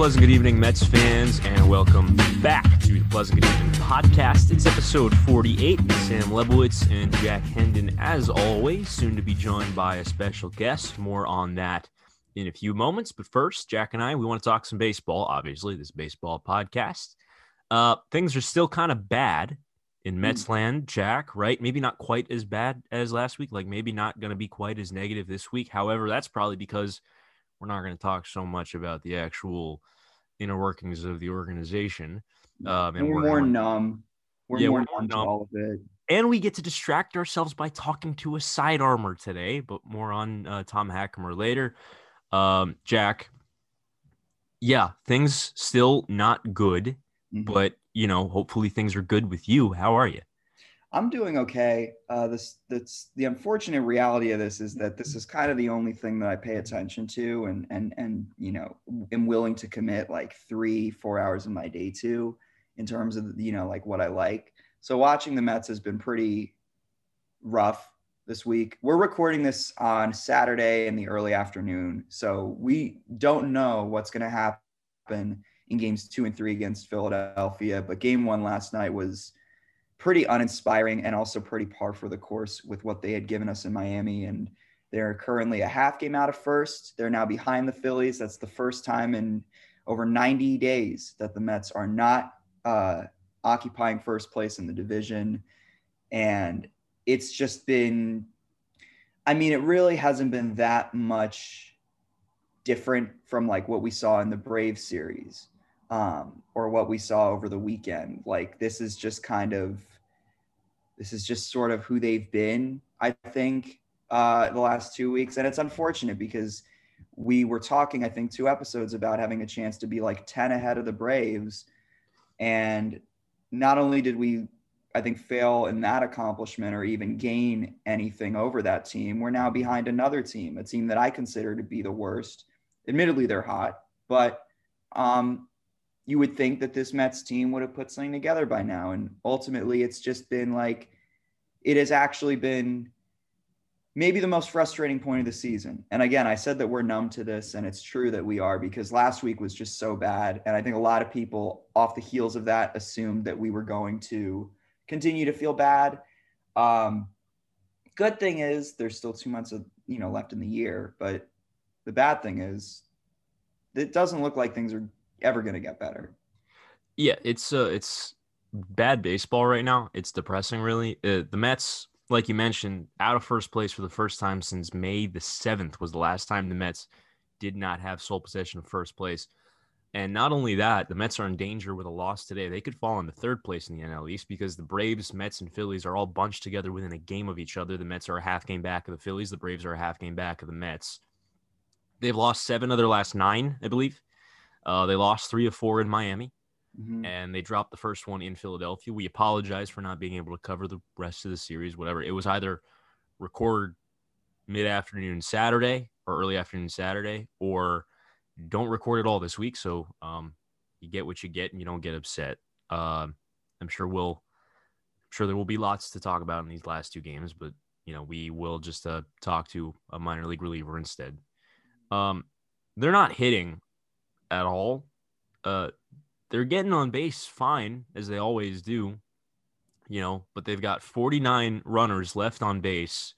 pleasant good evening, Mets fans, and welcome back to the Pleasant Good Evening podcast. It's episode 48. Sam Lebowitz and Jack Hendon, as always, soon to be joined by a special guest. More on that in a few moments. But first, Jack and I, we want to talk some baseball. Obviously, this baseball podcast. Uh, things are still kind of bad in Hmm. Mets land, Jack, right? Maybe not quite as bad as last week. Like maybe not going to be quite as negative this week. However, that's probably because we're not going to talk so much about the actual inner workings of the organization. Um, and we're, we're more going- numb. We're Yeah, more we're numb to numb. all of it. and we get to distract ourselves by talking to a side armor today, but more on uh, Tom Hackimer later. Um, Jack, yeah, things still not good, Mhm. but you know, hopefully things are good with you. How are you? I'm doing okay. Uh, this that's the unfortunate reality of this is that this is kind of the only thing that I pay attention to, and and and you know, am willing to commit like three, four hours of my day to, in terms of you know like what I like. So watching the Mets has been pretty rough this week. We're recording this on Saturday in the early afternoon, so we don't know what's going to happen in games two and three against Philadelphia. But game one last night was pretty uninspiring and also pretty par for the course with what they had given us in Miami. And they're currently a half game out of first. They're now behind the Phillies. That's the first time in over 90 days that the Mets are not uh, occupying first place in the division. And it's just been, I mean, it really hasn't been that much different from like what we saw in the Brave series um, or what we saw over the weekend. Like this is just kind of, this is just sort of who they've been, I think, uh, the last two weeks. And it's unfortunate because we were talking, I think, two episodes about having a chance to be like 10 ahead of the Braves. And not only did we, I think, fail in that accomplishment or even gain anything over that team, we're now behind another team, a team that I consider to be the worst. Admittedly, they're hot, but um, you would think that this Mets team would have put something together by now. And ultimately, it's just been like, it has actually been maybe the most frustrating point of the season. And again, I said that we're numb to this, and it's true that we are because last week was just so bad. And I think a lot of people off the heels of that assumed that we were going to continue to feel bad. Um, good thing is there's still two months of you know left in the year, but the bad thing is it doesn't look like things are ever going to get better. Yeah, it's uh, it's bad baseball right now. It's depressing, really. Uh, the Mets, like you mentioned, out of first place for the first time since May the seventh was the last time the Mets did not have sole possession of first place. And not only that, the Mets are in danger with a loss today. They could fall into third place in the NL East because the Braves, Mets, and Phillies are all bunched together within a game of each other. The Mets are a half game back of the Phillies. The Braves are a half game back of the Mets. They've lost seven of their last nine, I believe. Uh, they lost three of four in Miami Mhm. and they dropped the first one in Philadelphia. We apologize for not being able to cover the rest of the series, whatever. It was either record mid afternoon Saturday or early afternoon Saturday, or don't record at all this week. So um, you get what you get and you don't get upset. Um, I'm sure we'll, I'm sure there will be lots to talk about in these last two games, but you know we will just uh, talk to a minor league reliever instead. Um, they're not hitting at all. Uh, they're getting on base fine as they always do, you know, but they've got 49 runners left on base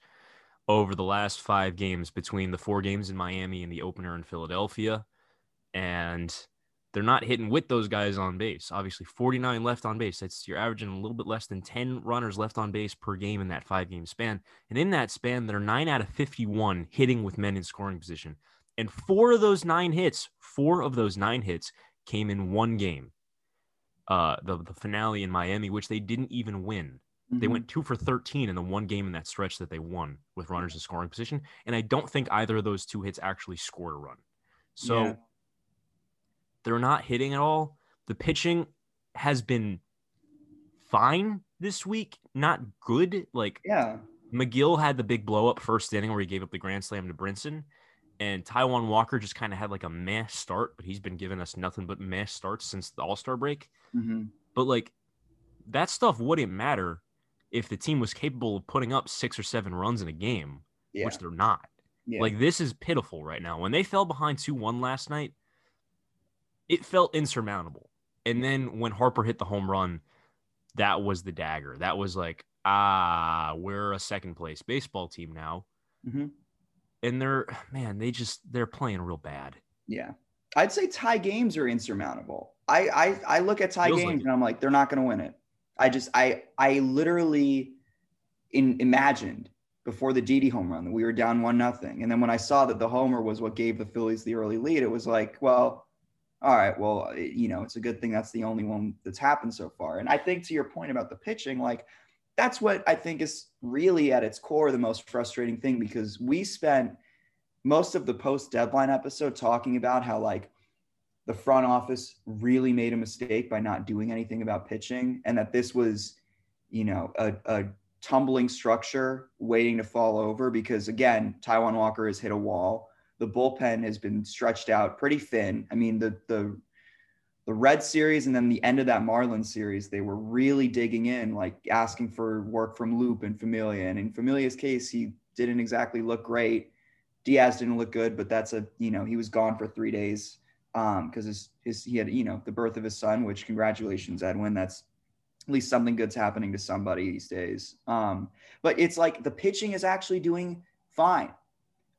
over the last five games between the four games in Miami and the opener in Philadelphia. And they're not hitting with those guys on base. Obviously, 49 left on base. That's you're averaging a little bit less than 10 runners left on base per game in that five game span. And in that span, they're nine out of 51 hitting with men in scoring position. And four of those nine hits, four of those nine hits came in one game. Uh, the, the finale in Miami, which they didn't even win. They Mhm. went two for 13 in the one game in that stretch that they won with runners in scoring position. And I don't think either of those two hits actually scored a run. So Yeah. they're not hitting at all. The pitching has been fine this week, not good. Like yeah. McGill had the big blow up first inning where he gave up the grand slam to Brinson. And Taijuan Walker just kind of had like a meh start, but he's been giving us nothing but meh starts since the All Star break. hmm But like that stuff wouldn't matter if the team was capable of putting up six or seven runs in a game, Yeah. which they're not. yeah. Like this is pitiful right now. When they fell behind 2 1 last night, it felt insurmountable. And then when Harper hit the home run, that was the dagger. That was like, ah, we're a second place baseball team now. Mhm. And they're man, they just they're playing real bad. Yeah. I'd say tie games are insurmountable. I I, I look at tie Feels games like and I'm like, they're not going to win it. I just I I literally in imagined before the Didi home run that we were down one nothing, and then when I saw that the homer was what gave the Phillies the early lead, it was like, well, all right, well, you know, it's a good thing that's the only one that's happened so far. And I think to your point about the pitching, like that's what I think is really at its core the most frustrating thing because we spent most of the post deadline episode talking about how like the front office really made a mistake by not doing anything about pitching and that this was you know a, a tumbling structure waiting to fall over because again taijuan walker has hit a wall. The bullpen has been stretched out pretty thin. I mean the the the red series and then the end of that marlin series they were really digging in like asking for work from Loup and familia and in familia's case he didn't exactly look great Diaz didn't look good, but that's a you know he was gone for three days um because his his he had you know the birth of his son, which congratulations Edwin. That's at least something good's happening to somebody these days. Um, but it's like the pitching is actually doing fine.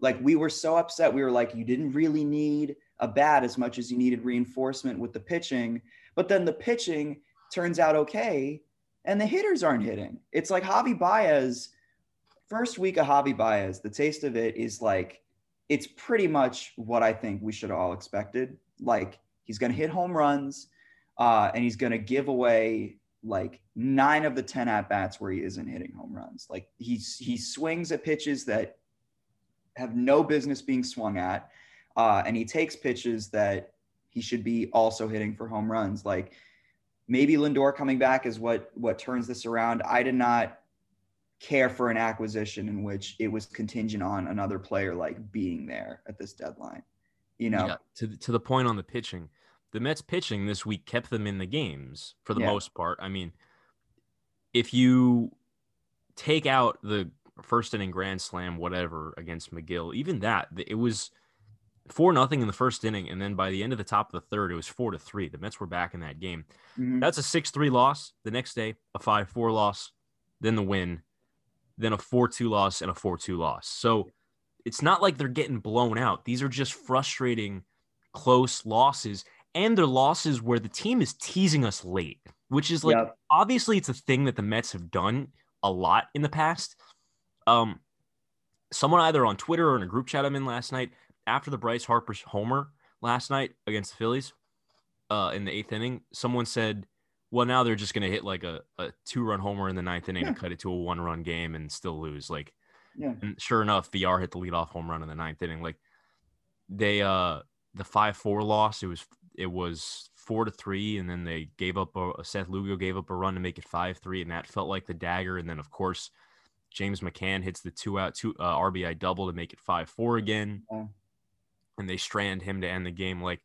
Like we were so upset, we were like, you didn't really need a bat as much as you needed reinforcement with the pitching, but then the pitching turns out okay, and the hitters aren't hitting. It's like Javi Baez first week of Javi Baez, the taste of it is like it's pretty much what I think we should all expected. Like he's going to hit home runs, uh, and he's going to give away like nine of the ten at bats where he isn't hitting home runs. Like he's he swings at pitches that have no business being swung at, uh, and he takes pitches that he should be also hitting for home runs. Like maybe Lindor coming back is what what turns this around. I did not care for an acquisition in which it was contingent on another player like being there at this deadline. You know, Yeah, to the- to the point on the pitching, the Mets pitching this week kept them in the games for the Yeah. most part. I mean, if you take out the first inning grand slam, whatever against McGill, even that it was four nothing in the first inning, and then by the end of the top of the third, it was four to three. The Mets were back in that game. Mhm. That's a six three loss. The next day, a five four loss, then the win, then a four two loss and a four two loss. So it's not like they're getting blown out. These are just frustrating, close losses, and they're losses where the team is teasing us late, which is like obviously it's a thing that the Mets have done a lot in the past. Um, someone either on Twitter or in a group chat I'm in last night after the Bryce Harper homer last night against the Phillies, uh, in the eighth inning, someone said, "Well, now they're just going to hit like a, a two run homer in the ninth inning Yeah. to cut it to a one run game and still lose." Like, Yeah. and sure enough, Villar hit the leadoff home run in the ninth inning. Like, they uh the five four loss, it was it was four to three, and then they gave up a Seth Lugo gave up a run to make it five three, and that felt like the dagger. And then of course, James McCann hits the two out two uh, RBI double to make it five four again, Yeah. And they strand him to end the game. Like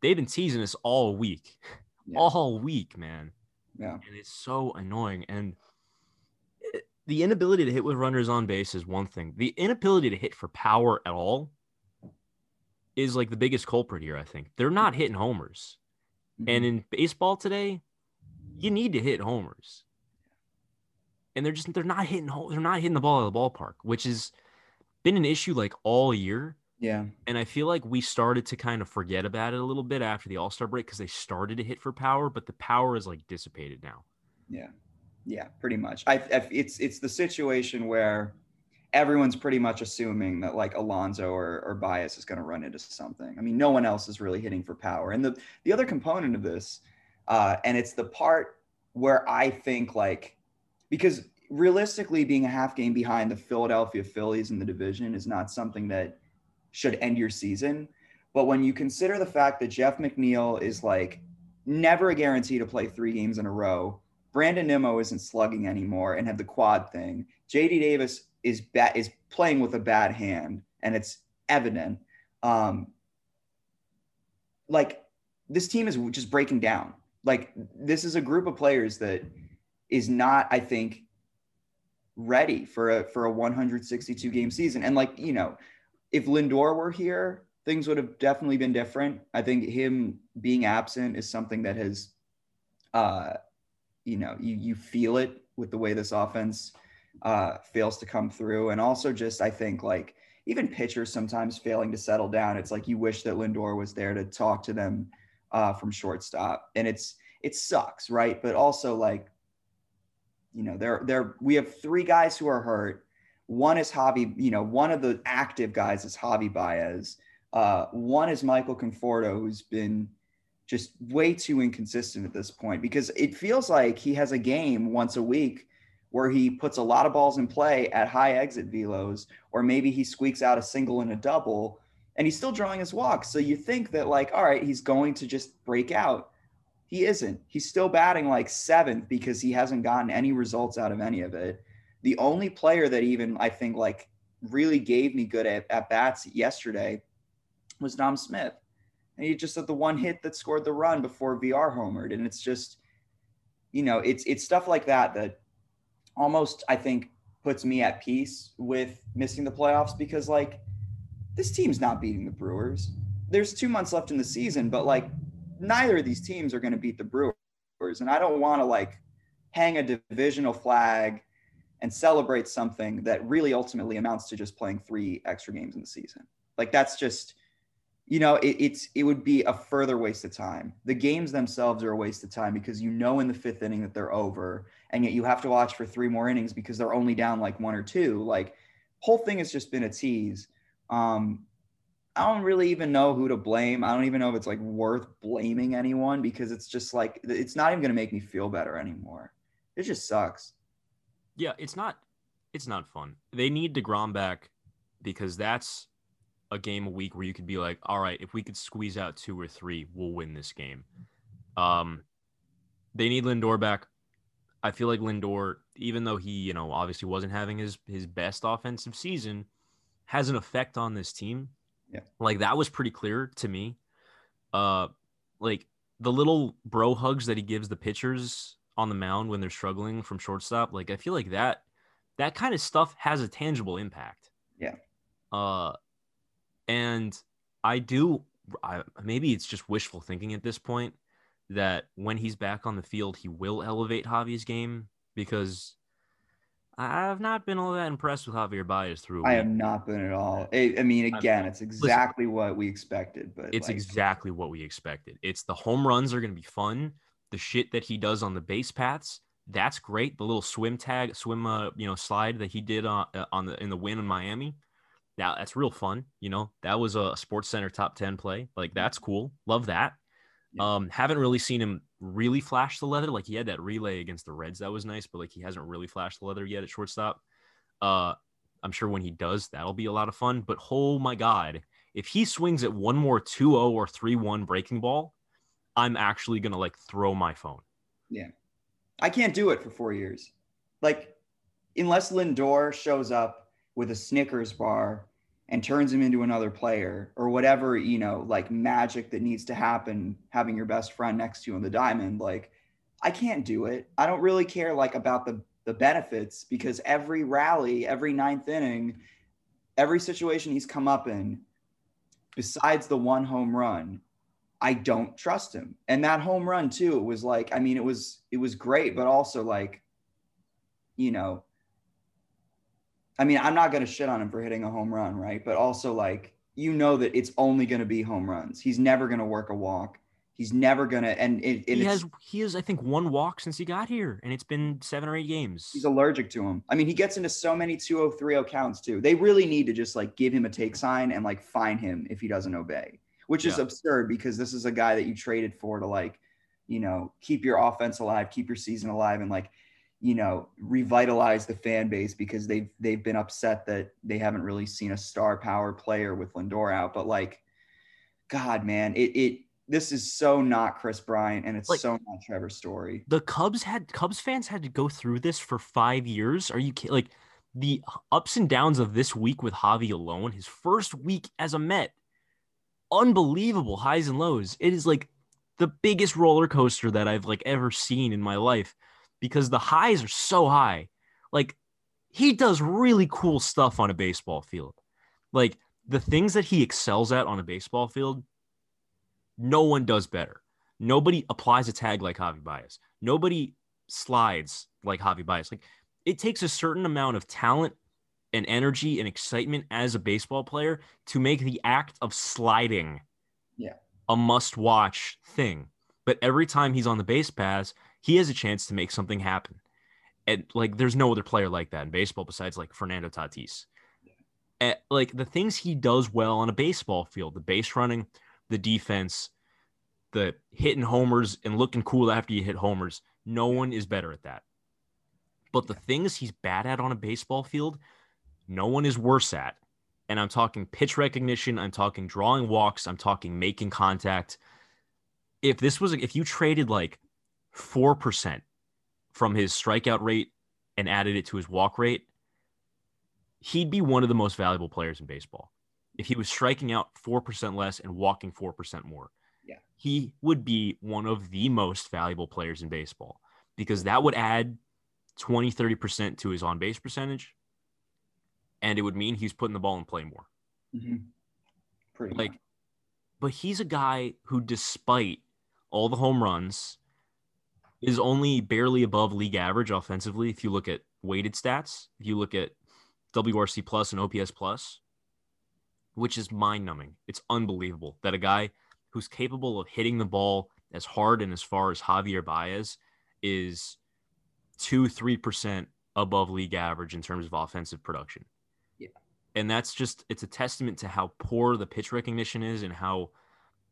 they've been teasing us all week, Yeah. all week, man, Yeah. and it's so annoying. And it- the inability to hit with runners on base is one thing. The inability to hit for power at all is like the biggest culprit here. I think they're not hitting homers. And Mhm. in baseball today, you need to hit homers. And they're just they're not hitting they're not hitting the ball out of the ballpark, which has been an issue like all year. Yeah. And I feel like we started to kind of forget about it a little bit after the All Star break because they started to hit for power, but the power is like dissipated now. Yeah, yeah, pretty much. I, I it's it's the situation where everyone's pretty much assuming that like Alonso or, or Baez is going to run into something. I mean, no one else is really hitting for power. And the the other component of this, uh, and it's the part where I think like because realistically, being a half game behind the Philadelphia Phillies in the division is not something that should end your season. But when you consider the fact that Jeff McNeil is like never a guarantee to play three games in a row, Brandon Nimmo isn't slugging anymore and had the quad thing. JD Davis is ba- is playing with a bad hand, and it's evident. Um, like this team is just breaking down. Like this is a group of players that is not, I think, ready for a for a 162 game season. And like you know, if Lindor were here, things would have definitely been different. I think him being absent is something that has, uh, you know, you you feel it with the way this offense uh, fails to come through, and also just I think like even pitchers sometimes failing to settle down. It's like you wish that Lindor was there to talk to them uh, from shortstop, and it's it sucks, right? But also like, you know, there there we have three guys who are hurt. One is Javi, you know, one of the active guys is Javi Baez. Uh, one is Michael Conforto, who's been just way too inconsistent at this point because it feels like he has a game once a week where he puts a lot of balls in play at high exit velos, or maybe he squeaks out a single and a double, and he's still drawing his walks. So you think that, like, all right, he's going to just break out. He isn't. He's still batting like seventh because he hasn't gotten any results out of any of it. The only player that even I think like really gave me good at, at bats yesterday was Dom Smith. And he just had the one hit that scored the run before Villar homered. And it's just, you know, it's it's stuff like that that almost I think puts me at peace with missing the playoffs because like this team's not beating the Brewers. There's two months left in the season, but like neither of these teams are going to beat the Brewers. And I don't want to like hang a divisional flag and celebrate something that really ultimately amounts to just playing three extra games in the season. Like that's just you know, it, it's it would be a further waste of time. The games themselves are a waste of time because you know in the fifth inning that they're over, and yet you have to watch for three more innings because they're only down like one or two. Like, whole thing has just been a tease. Um, I don't really even know who to blame. I don't even know if it's like worth blaming anyone because it's just like it's not even going to make me feel better anymore. It just sucks. Yeah, it's not. It's not fun. They need Degrom back because that's a game a week where you could be like, all right, if we could squeeze out two or three, we'll win this game. Um, they need Lindor back. I feel like Lindor, even though he, you know, obviously wasn't having his his best offensive season, has an effect on this team. Yeah. Like that was pretty clear to me. Uh like the little bro hugs that he gives the pitchers on the mound when they're struggling from shortstop, like I feel like that that kind of stuff has a tangible impact. Yeah. Uh and I do, I, maybe it's just wishful thinking at this point that when he's back on the field, he will elevate Javi's game because I've not been all that impressed with Javier Baez through. I have not been at all. I, I mean, again, it's exactly Listen, what we expected, but it's like, exactly what we expected. It's the home runs are going to be fun. The shit that he does on the base paths, that's great. The little swim tag, swim, uh, you know, slide that he did on, uh, on the in the win in Miami, now that's real fun. You know, that was a Sports Center top 10 play. Like that's cool. Love that. Yeah. Um, haven't really seen him really flash the leather. Like he had that relay against the Reds. That was nice, but like he hasn't really flashed the leather yet at shortstop. Uh, I'm sure when he does, that'll be a lot of fun. But oh my God, if he swings at one more 2 0 or 3 1 breaking ball, I'm actually to like throw my phone. Yeah. I can't do it for four years. Like, unless Lindor shows up with a Snickers bar and turns him into another player or whatever, you know, like magic that needs to happen having your best friend next to you on the diamond, like I can't do it. I don't really care like about the the benefits because every rally, every ninth inning, every situation he's come up in, besides the one home run, I don't trust him. And that home run too, it was like, I mean, it was it was great, but also like, you know, I mean, I'm not going to shit on him for hitting a home run, right? But also, like, you know that it's only going to be home runs. He's never going to work a walk. He's never going to. And it, he has, he has, I think, one walk since he got here, and it's been seven or eight games. He's allergic to him. I mean, he gets into so many 203 counts too. They really need to just like give him a take sign and like fine him if he doesn't obey, which is absurd because this is a guy that you traded for to like, you know, keep your offense alive, keep your season alive, and like you know, revitalize the fan base because they've they've been upset that they haven't really seen a star power player with Lindor out. But like, God, man, it it this is so not Kris Bryant and it's like, so not Trevor Story. The Cubs had Cubs fans had to go through this for five years. Are you like the ups and downs of this week with Javi alone? His first week as a Met, unbelievable highs and lows. It is like the biggest roller coaster that I've like ever seen in my life because the highs are so high. Like he does really cool stuff on a baseball field. Like the things that he excels at on a baseball field, no one does better. Nobody applies a tag like Javi Baez. Nobody slides like Javi Baez. Like it takes a certain amount of talent and energy and excitement as a baseball player to make the act of sliding yeah. a must watch thing. But every time he's on the base pass, he has a chance to make something happen. And like there's no other player like that in baseball besides like Fernando Tatis. Yeah. And, like the things he does well on a baseball field, the base running, the defense, the hitting homers and looking cool after you hit homers. No one is better at that. But the things he's bad at on a baseball field, no one is worse at. And I'm talking pitch recognition, I'm talking drawing walks, I'm talking making contact. If this was if you traded like 4% from his strikeout rate and added it to his walk rate, he'd be one of the most valuable players in baseball. If he was striking out 4% less and walking 4% more yeah. he would be one of the most valuable players in baseball because that would add 20, 30% to his on base percentage. And it would mean he's putting the ball in play more. Mm-hmm. Pretty like, much. but he's a guy who, despite all the home runs, is only barely above league average offensively. If you look at weighted stats, if you look at WRC plus and OPS plus, which is mind numbing. It's unbelievable that a guy who's capable of hitting the ball as hard and as far as Javier Baez is two, three percent above league average in terms of offensive production. And that's just it's a testament to how poor the pitch recognition is and how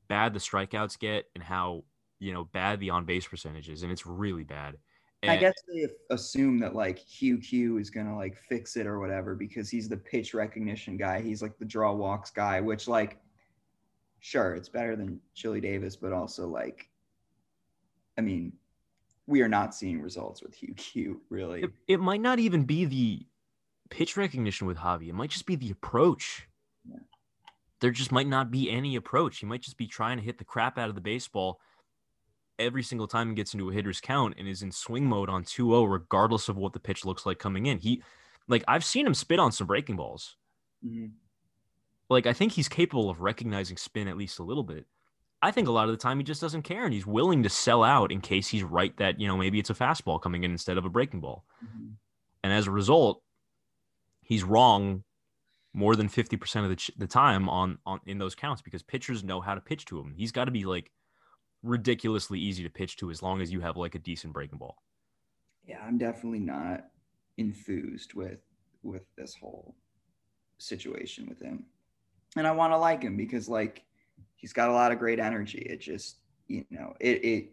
bad the strikeouts get and how, you know, bad the on base percentage is. And it's really bad. And I guess they assume that like Hugh Q is gonna like fix it or whatever because he's the pitch recognition guy. He's like the draw walks guy, which like sure, it's better than Chili Davis, but also like, I mean, we are not seeing results with Hugh Q really. It, it might not even be the pitch recognition with Javi. It might just be the approach. Yeah. There just might not be any approach. He might just be trying to hit the crap out of the baseball every single time he gets into a hitter's count and is in swing mode on 2-0 regardless of what the pitch looks like coming in. He like I've seen him spit on some breaking balls. Mm-hmm like I think he's capable of recognizing spin at least a little bit. I think a lot of the time he just doesn't care and he's willing to sell out in case he's right that, you know, maybe it's a fastball coming in instead of a breaking ball. Mm-hmm. And as a result, he's wrong more than 50% of the, the time on, on in those counts because pitchers know how to pitch to him. He's got to be like ridiculously easy to pitch to as long as you have like a decent breaking ball. Yeah, I'm definitely not enthused with with this whole situation with him and I want to like him because like he's got a lot of great energy. It just you know it it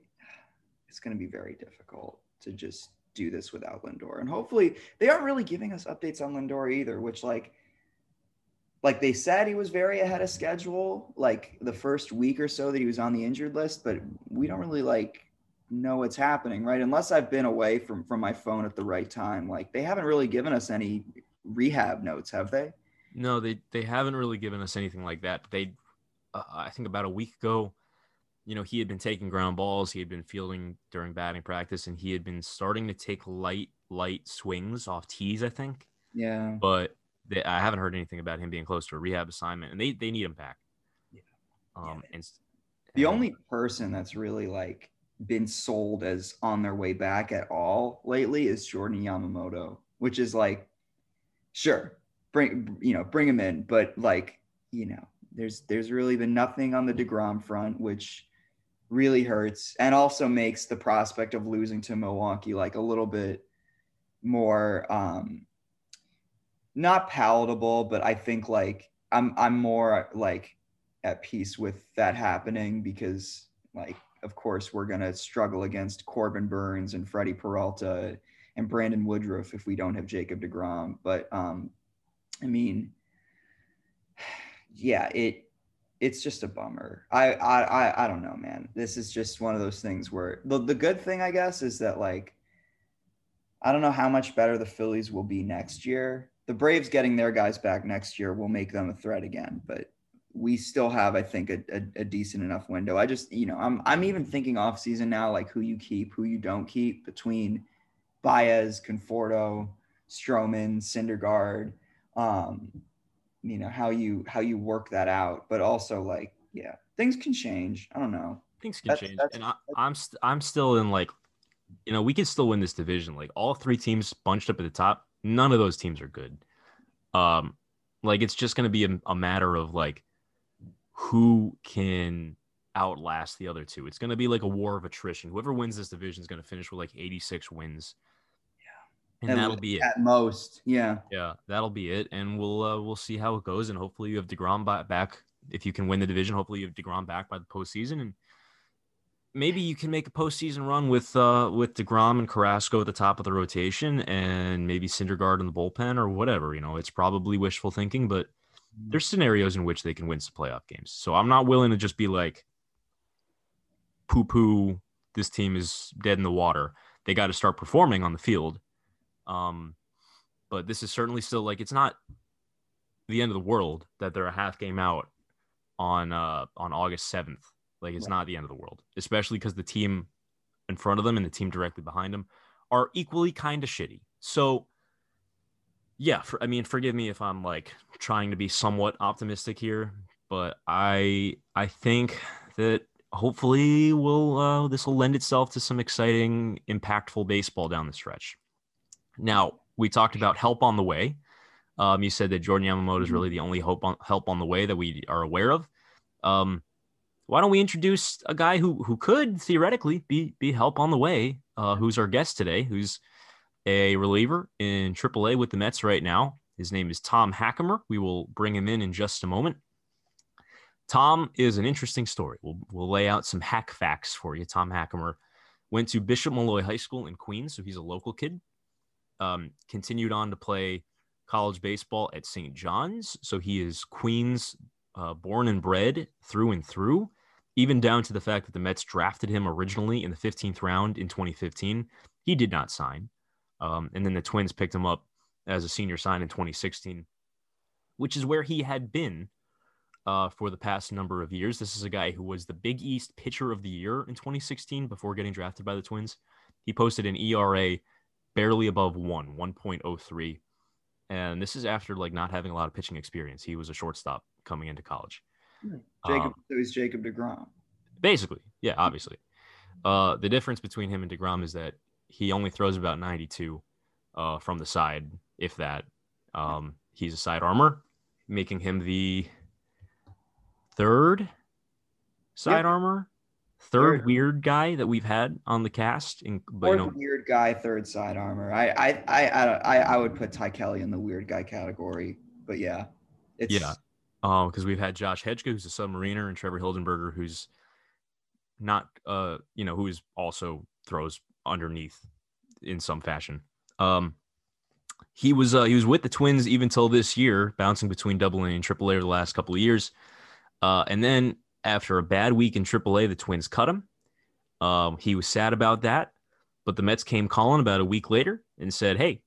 it's going to be very difficult to just do this without Lindor, and hopefully they aren't really giving us updates on Lindor either, which like like they said he was very ahead of schedule like the first week or so that he was on the injured list but we don't really like know what's happening right? Unless i've been away from from my phone at the right time like they haven't really given us any rehab notes have they? No, they they haven't really given us anything like that. They, uh, I think about a week ago, you know, he had been taking ground balls. He had been fielding during batting practice, and he had been starting to take light light swings off tees. I think. Yeah. But they, I haven't heard anything about him being close to a rehab assignment, and they they need him back. Yeah. Um, yeah. and the and, only person that's really like been sold as on their way back at all lately is Jordan Yamamoto, which is like, sure, bring you know bring him in, but like you know there's there's really been nothing on the Degrom front, which really hurts, and also makes the prospect of losing to Milwaukee like a little bit more um not palatable, but I think like I'm I'm more like at peace with that happening because like of course we're gonna struggle against Corbin Burnes and Freddie Peralta and Brandon Woodruff if we don't have Jacob DeGrom. But um, I mean, yeah, it it's just a bummer. I I I I don't know, man. This is just one of those things where the the good thing I guess is that like I don't know how much better the Phillies will be next year. The Braves getting their guys back next year will make them a threat again, but we still have, I think, a, a, a decent enough window. I just, you know, I'm I'm even thinking off season now, like who you keep, who you don't keep between Baez, Conforto, Stroman, Syndergaard. Um, you know how you how you work that out. But also like yeah, things can change. I don't know. Things can that's, change, that's, and I, I'm st- I'm still in like, you know, we can still win this division. Like all three teams bunched up at the top, none of those teams are good. Um, like it's just going to be a, a matter of like who can outlast the other two. It's going to be like a war of attrition. Whoever wins this division is going to finish with like 86 wins. Yeah. And that'll be it. At most. Yeah. Yeah, that'll be it. And we'll uh, we'll see how it goes. And hopefully you have DeGrom back. If you can win the division, hopefully you have DeGrom back by the postseason. And maybe you can make a postseason run with uh with Degrom and Carrasco at the top of the rotation, and maybe Syndergaard in the bullpen or whatever. You know, it's probably wishful thinking, but mm. there's scenarios in which they can win some playoff games. So I'm not willing to just be like poo poo. This team is dead in the water. They got to start performing on the field. Um, but this is certainly still like it's not the end of the world that they're a half game out on uh on August 7th like it's not the end of the world, especially because the team in front of them and the team directly behind them are equally kind of shitty. So, yeah, for, I mean, forgive me if I'm like trying to be somewhat optimistic here, but I I think that hopefully will uh, this will lend itself to some exciting, impactful baseball down the stretch. Now we talked about help on the way. Um, you said that Jordan Yamamoto is mm-hmm. really the only hope on help on the way that we are aware of. Um, why don't we introduce a guy who who could theoretically be be help on the way? Uh, who's our guest today? Who's a reliever in AAA with the Mets right now. His name is Tom Hackimer. We will bring him in in just a moment. Tom is an interesting story. We'll, we'll lay out some hack facts for you. Tom Hackimer went to Bishop Molloy High School in Queens, so he's a local kid. Um, continued on to play college baseball at St. John's, so he is Queens uh, born and bred through and through even down to the fact that the Mets drafted him originally in the 15th round in 2015. He did not sign. Um, and then the Twins picked him up as a senior sign in 2016, which is where he had been uh, for the past number of years. This is a guy who was the Big East pitcher of the year in 2016 before getting drafted by the Twins. He posted an ERA barely above one, 1.03. And this is after like not having a lot of pitching experience. He was a shortstop coming into college. Jacob, um, so he's Jacob Degrom. Basically, yeah, obviously. Uh, the difference between him and Degrom is that he only throws about 92 uh, from the side, if that. Um, he's a side armor, making him the third side yep. armor, third, weird guy that we've had on the cast. In, but, you know, weird guy, third side armor. I I I I I would put Ty Kelly in the weird guy category, but yeah, it's yeah because um, we've had Josh Hejka, who's a submariner, and Trevor Hildenberger, who's not, uh, you know, who is also throws underneath in some fashion. Um, he was uh, he was with the Twins even till this year, bouncing between Double A and Triple A the last couple of years, uh, and then after a bad week in AAA, the Twins cut him. Um, he was sad about that, but the Mets came calling about a week later and said, "Hey,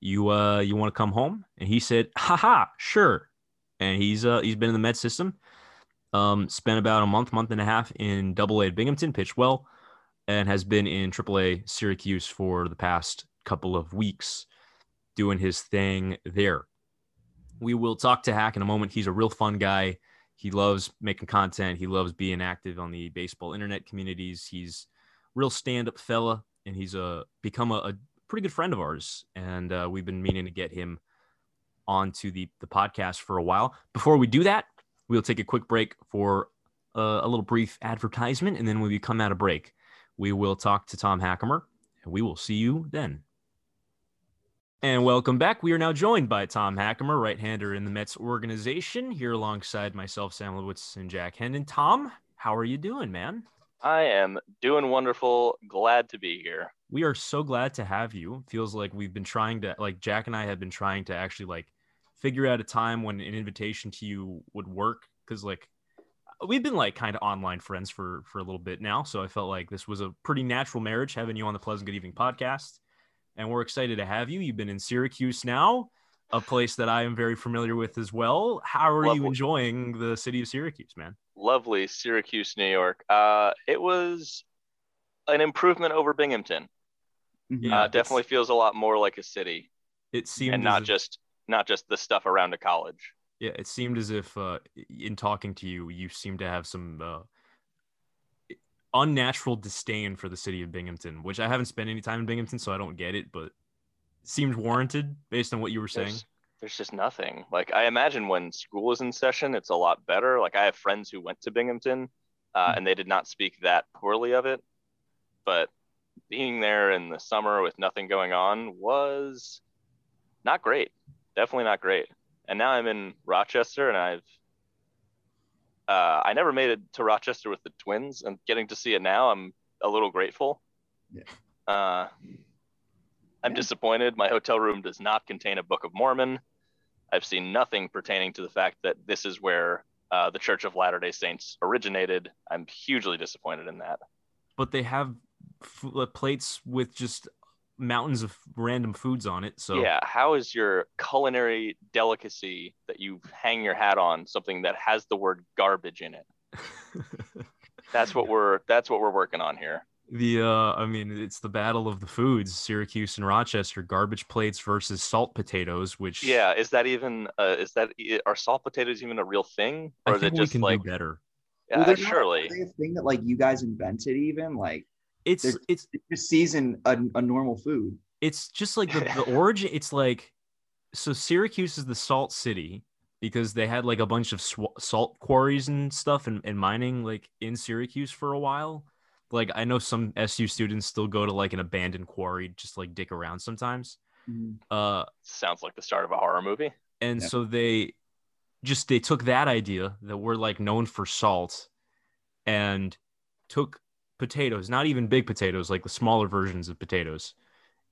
you uh, you want to come home?" And he said, "Haha, sure." and he's uh, he's been in the Met system. Um, spent about a month, month and a half in Double A at Binghamton, pitched well, and has been in Triple A Syracuse for the past couple of weeks, doing his thing there. We will talk to Hack in a moment. He's a real fun guy. He loves making content. He loves being active on the baseball internet communities. He's real stand-up fella, and he's a uh, become a, a pretty good friend of ours. And uh, we've been meaning to get him onto the, the podcast for a while. Before we do that, we'll take a quick break for uh, a little brief advertisement. And then when we come out of break, we will talk to Tom Hackimer, and we will see you then. And welcome back. We are now joined by Tom Hackimer, right hander in the Mets organization, here alongside myself, Sam Lewitz, and Jack Hendon. Tom, how are you doing, man? I am doing wonderful. Glad to be here. We are so glad to have you. Feels like we've been trying to, like, Jack and I have been trying to actually, like, figure out a time when an invitation to you would work because like we've been like kind of online friends for for a little bit now so i felt like this was a pretty natural marriage having you on the pleasant good evening podcast and we're excited to have you. You've been in syracuse now a place that i am very familiar with as well. How are lovely. you enjoying the city of syracuse man? Lovely. Syracuse new york. Uh it was an improvement over binghamton. Yeah uh, definitely feels a lot more like a city it seems and not just not just the stuff around a college. Yeah, it seemed as if uh, in talking to you, you seem to have some uh, unnatural disdain for the city of Binghamton, which I haven't spent any time in Binghamton, so I don't get it, but seemed warranted based on what you were saying. There's, there's just nothing. Like I imagine when school is in session, it's a lot better. Like I have friends who went to Binghamton, uh, mm-hmm. and they did not speak that poorly of it, but being there in the summer with nothing going on was not great. Definitely not great. And now I'm in Rochester, and I've uh, I never made it to Rochester with the Twins, and getting to see it now, I'm a little grateful. Yeah. Uh, I'm yeah. disappointed. My hotel room does not contain a Book of Mormon. I've seen nothing pertaining to the fact that this is where uh, the Church of Latter Day Saints originated. I'm hugely disappointed in that. But they have f- plates with just mountains of random foods on it. So yeah, how is your culinary delicacy that you hang your hat on something that has the word garbage in it? that's what we're that's what we're working on here. The uh I mean it's the battle of the foods, Syracuse and Rochester, garbage plates versus salt potatoes, which Yeah, is that even uh is that are salt potatoes even a real thing? Or is it just like better? Yeah, well, surely. a thing that like you guys invented even like it's it's just season a, a normal food. It's just like the, the origin. It's like so Syracuse is the salt city because they had like a bunch of sw- salt quarries and stuff and, and mining like in Syracuse for a while. Like I know some SU students still go to like an abandoned quarry just like dick around sometimes. Mm-hmm. Uh, sounds like the start of a horror movie. And yeah. so they just they took that idea that we're like known for salt and took potatoes, not even big potatoes, like the smaller versions of potatoes,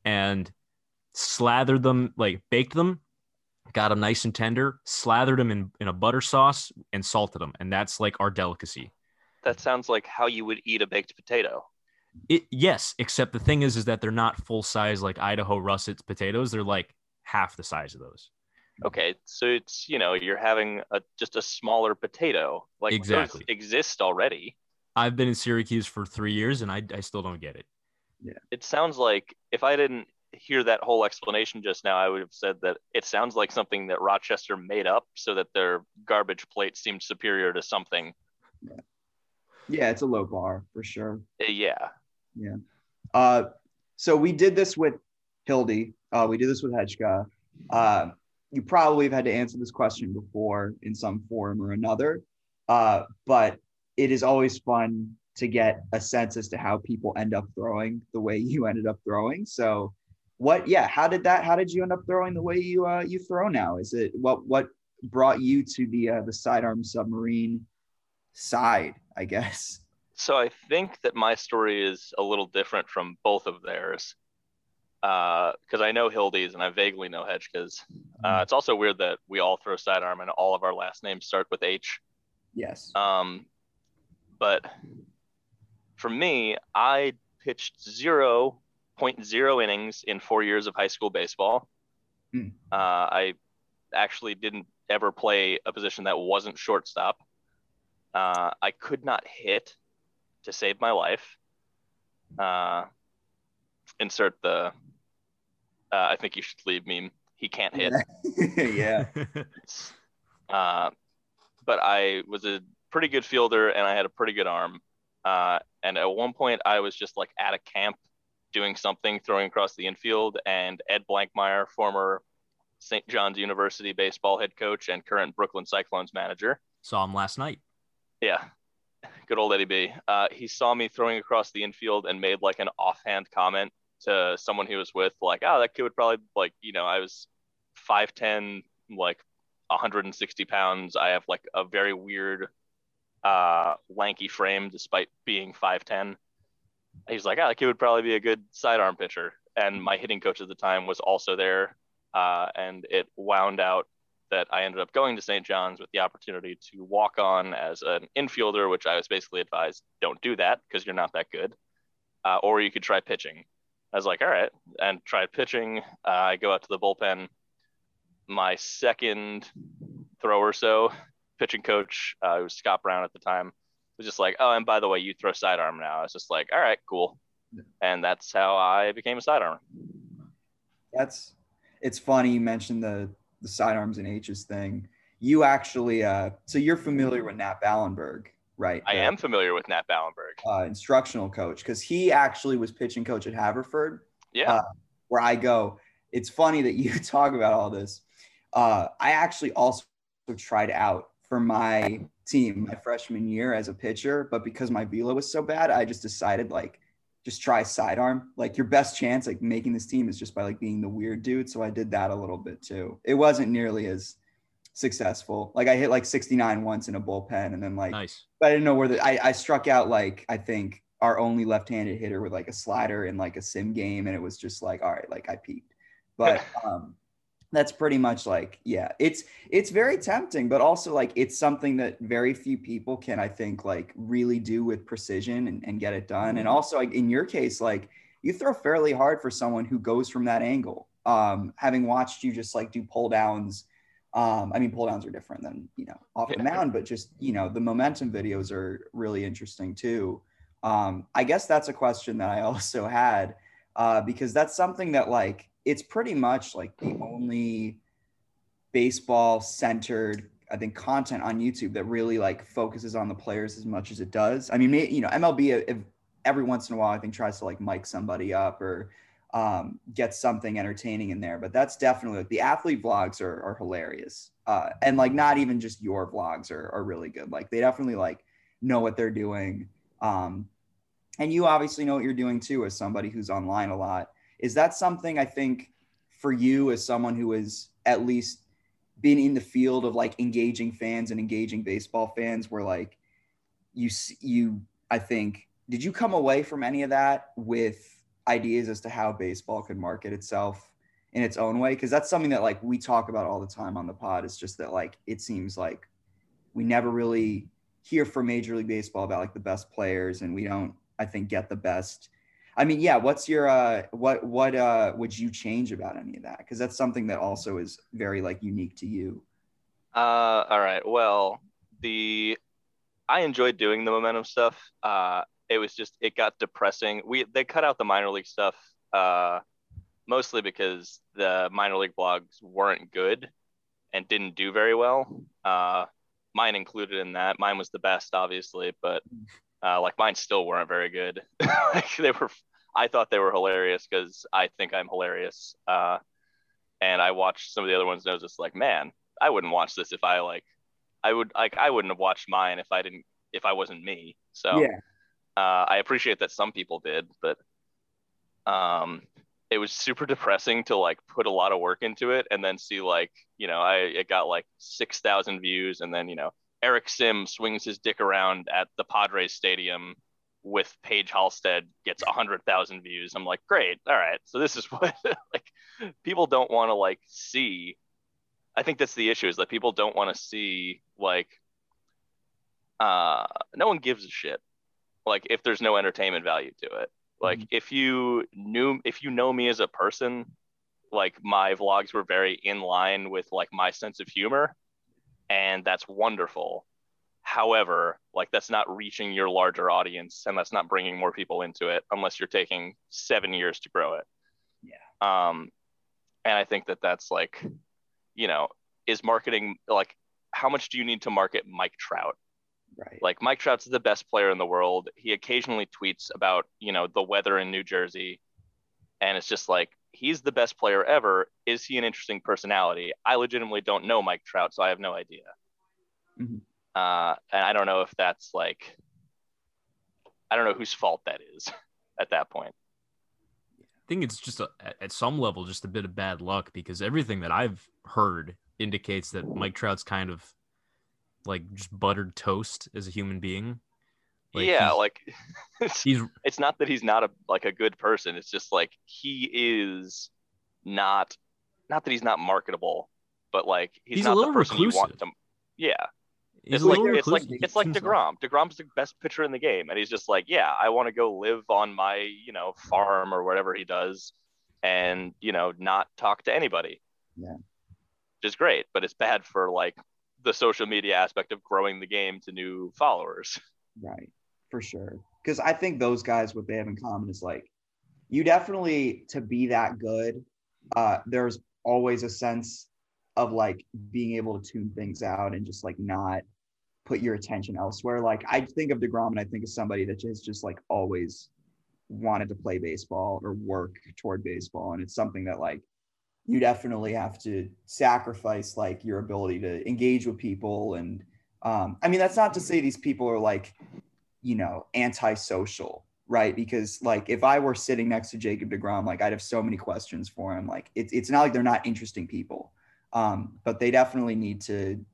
and slathered them, like baked them, got them nice and tender, slathered them in, in a butter sauce, and salted them. And that's like our delicacy. That sounds like how you would eat a baked potato. It, yes, except the thing is, is that they're not full size like Idaho russet potatoes. They're like half the size of those. Okay, so it's you know you're having a just a smaller potato. Like exactly exist already. I've been in Syracuse for three years and I, I still don't get it. Yeah. It sounds like if I didn't hear that whole explanation just now, I would have said that it sounds like something that Rochester made up so that their garbage plate seemed superior to something. Yeah, yeah it's a low bar for sure. Uh, yeah. Yeah. Uh, so we did this with Hildy. Uh, we did this with Hejka. Uh, you probably have had to answer this question before in some form or another. Uh, but it is always fun to get a sense as to how people end up throwing the way you ended up throwing. So what yeah, how did that how did you end up throwing the way you uh you throw now? Is it what what brought you to the uh, the sidearm submarine side, I guess? So I think that my story is a little different from both of theirs. Because uh, I know Hildy's and I vaguely know Hejka's. Uh, mm-hmm. it's also weird that we all throw sidearm and all of our last names start with H. Yes. Um, but for me, I pitched 0.0 innings in four years of high school baseball. Hmm. Uh, I actually didn't ever play a position that wasn't shortstop. Uh, I could not hit to save my life. Uh, insert the uh, I think you should leave meme. He can't hit. yeah. uh, but I was a pretty good fielder and I had a pretty good arm. Uh, and at one point, I was just like at a camp doing something, throwing across the infield, and Ed Blankmeyer, former St. John's University baseball head coach and current Brooklyn Cyclones manager, saw him last night. Yeah, good old Eddie B. Uh, he saw me throwing across the infield and made like an offhand comment to someone he was with, like, "Oh, that kid would probably like, you know, I was five ten, like 160 pounds. I have like a very weird uh, lanky frame despite being 5'10. He's like, oh, that kid would probably be a good sidearm pitcher. And my hitting coach at the time was also there. Uh, and it wound out that I ended up going to St. John's with the opportunity to walk on as an infielder, which I was basically advised don't do that because you're not that good. Uh, or you could try pitching. I was like, all right, and tried pitching. Uh, I go out to the bullpen. My second throw or so, pitching coach, uh, it was Scott Brown at the time, was just like, oh, and by the way, you throw sidearm now. I was just like, all right, cool. And that's how I became a sidearm. That's it's funny you mentioned the the sidearms and H's thing. you actually uh so you're familiar with Nat Ballenberg, right? I The, am familiar with Nat Ballenberg. uh, instructional coach because he actually was pitching coach at Haverford, Yeah. uh, where I go. It's funny that you talk about all this. Uh, I actually also tried out for my team my freshman year as a pitcher, but because my velo was so bad, I just decided like just try sidearm. Like your best chance like making this team is just by like being the weird dude. So I did that a little bit too. It wasn't nearly as successful. Like I hit like 69 once in a bullpen and then like Nice. but I didn't know where the I, I struck out like I think our only left-handed hitter with like a slider in like a sim game, and it was just like, all right, like I peaked. But um that's pretty much like, yeah, it's it's very tempting, but also like it's something that very few people can, I think, like really do with precision and, and get it done. And also like in your case, like you throw fairly hard for someone who goes from that angle. Um, having watched you just like do pull downs um, I mean, pull downs are different than you know off the mound, but just you know the momentum videos are really interesting too. Um, I guess that's a question that I also had uh, because that's something that like it's pretty much like the only baseball centered I think content on YouTube that really like focuses on the players as much as it does. I mean, you know, MLB if, every once in a while I think tries to like mic somebody up or um, get something entertaining in there. But that's definitely like the athlete vlogs are, are hilarious. Uh, and like not even just your vlogs are, are really good. Like they definitely like know what they're doing. Um, and you obviously know what you're doing too as somebody who's online a lot. Is that something I think for you as someone who has at least been in the field of like engaging fans and engaging baseball fans where like you you I think did you come away from any of that with ideas as to how baseball could market itself in its own way? Because that's something that like we talk about all the time on the pod it's just that like it seems like we never really hear from major league baseball about like the best players and we don't i think get the best i mean yeah what's your uh what what uh would you change about any of that because that's something that also is very like unique to you Uh, all right. Well, the I enjoyed doing the momentum stuff. Uh, it was just it got depressing. We they cut out the minor league stuff uh, mostly because the minor league blogs weren't good and didn't do very well. Uh, mine included in that. Mine was the best, obviously, but uh, like mine still weren't very good. like they were. I thought they were hilarious because I think I'm hilarious. Uh, and I watched some of the other ones and I was just like, man, I wouldn't watch this if I like I would like I wouldn't have watched mine if I didn't if I wasn't me. So yeah uh, I appreciate that some people did, but um it was super depressing to like put a lot of work into it and then see like, you know, I it got like 6,000 views and then, you know, Eric Sim swings his dick around at the Padres stadium with Paige Halstead gets 100,000 views. I'm like, great. All right. So this is what like people don't want to like see I think that's the issue is that people don't want to see like uh no one gives a shit like if there's no entertainment value to it. Like Mhm. if you knew if you know me as a person, like my vlogs were very in line with like my sense of humor and that's wonderful. However, like that's not reaching your larger audience and that's not bringing more people into it unless you're taking 7 years to grow it. Yeah. Um and I think that that's like you know, is marketing like how much do you need to market Mike Trout? right Like Mike Trout's the best player in the world. He occasionally tweets about, you know, the weather in New Jersey. And it's just like, he's the best player ever. Is he an interesting personality? I legitimately don't know Mike Trout, so I have no idea. Mhm. Uh, and I don't know if that's like, I don't know whose fault that is at that point. I think it's just a, at some level just a bit of bad luck because everything that I've heard indicates that Mike Trout's kind of like just buttered toast as a human being. Like, yeah, he's- like it's, he's it's not that he's not a like a good person. It's just like he is not not that he's not marketable, but like he's, He's a not the little person you want reclusive. to. Yeah, he's it's like little it's like it's like Himself. DeGrom. DeGrom's the best pitcher in the game, and he's just like, yeah, I want to go live on my you know farm or whatever he does, and you know not talk to anybody. Yeah. which is great, but it's bad for like the social media aspect of growing the game to new followers. Right, for sure. Because I think those guys, what they have in common is like, you definitely to be that good. Uh, there's always a sense of like being able to tune things out and just like not put your attention elsewhere. Like I think of DeGrom and I think of somebody that just like always wanted to play baseball or work toward baseball. And it's something that like you definitely have to sacrifice like your ability to engage with people. And um, I mean, that's not to say these people are like, you know, antisocial, right? Because like if I were sitting next to Jacob DeGrom, like I'd have so many questions for him. Like it's it's not like they're not interesting people. Um, but they definitely need to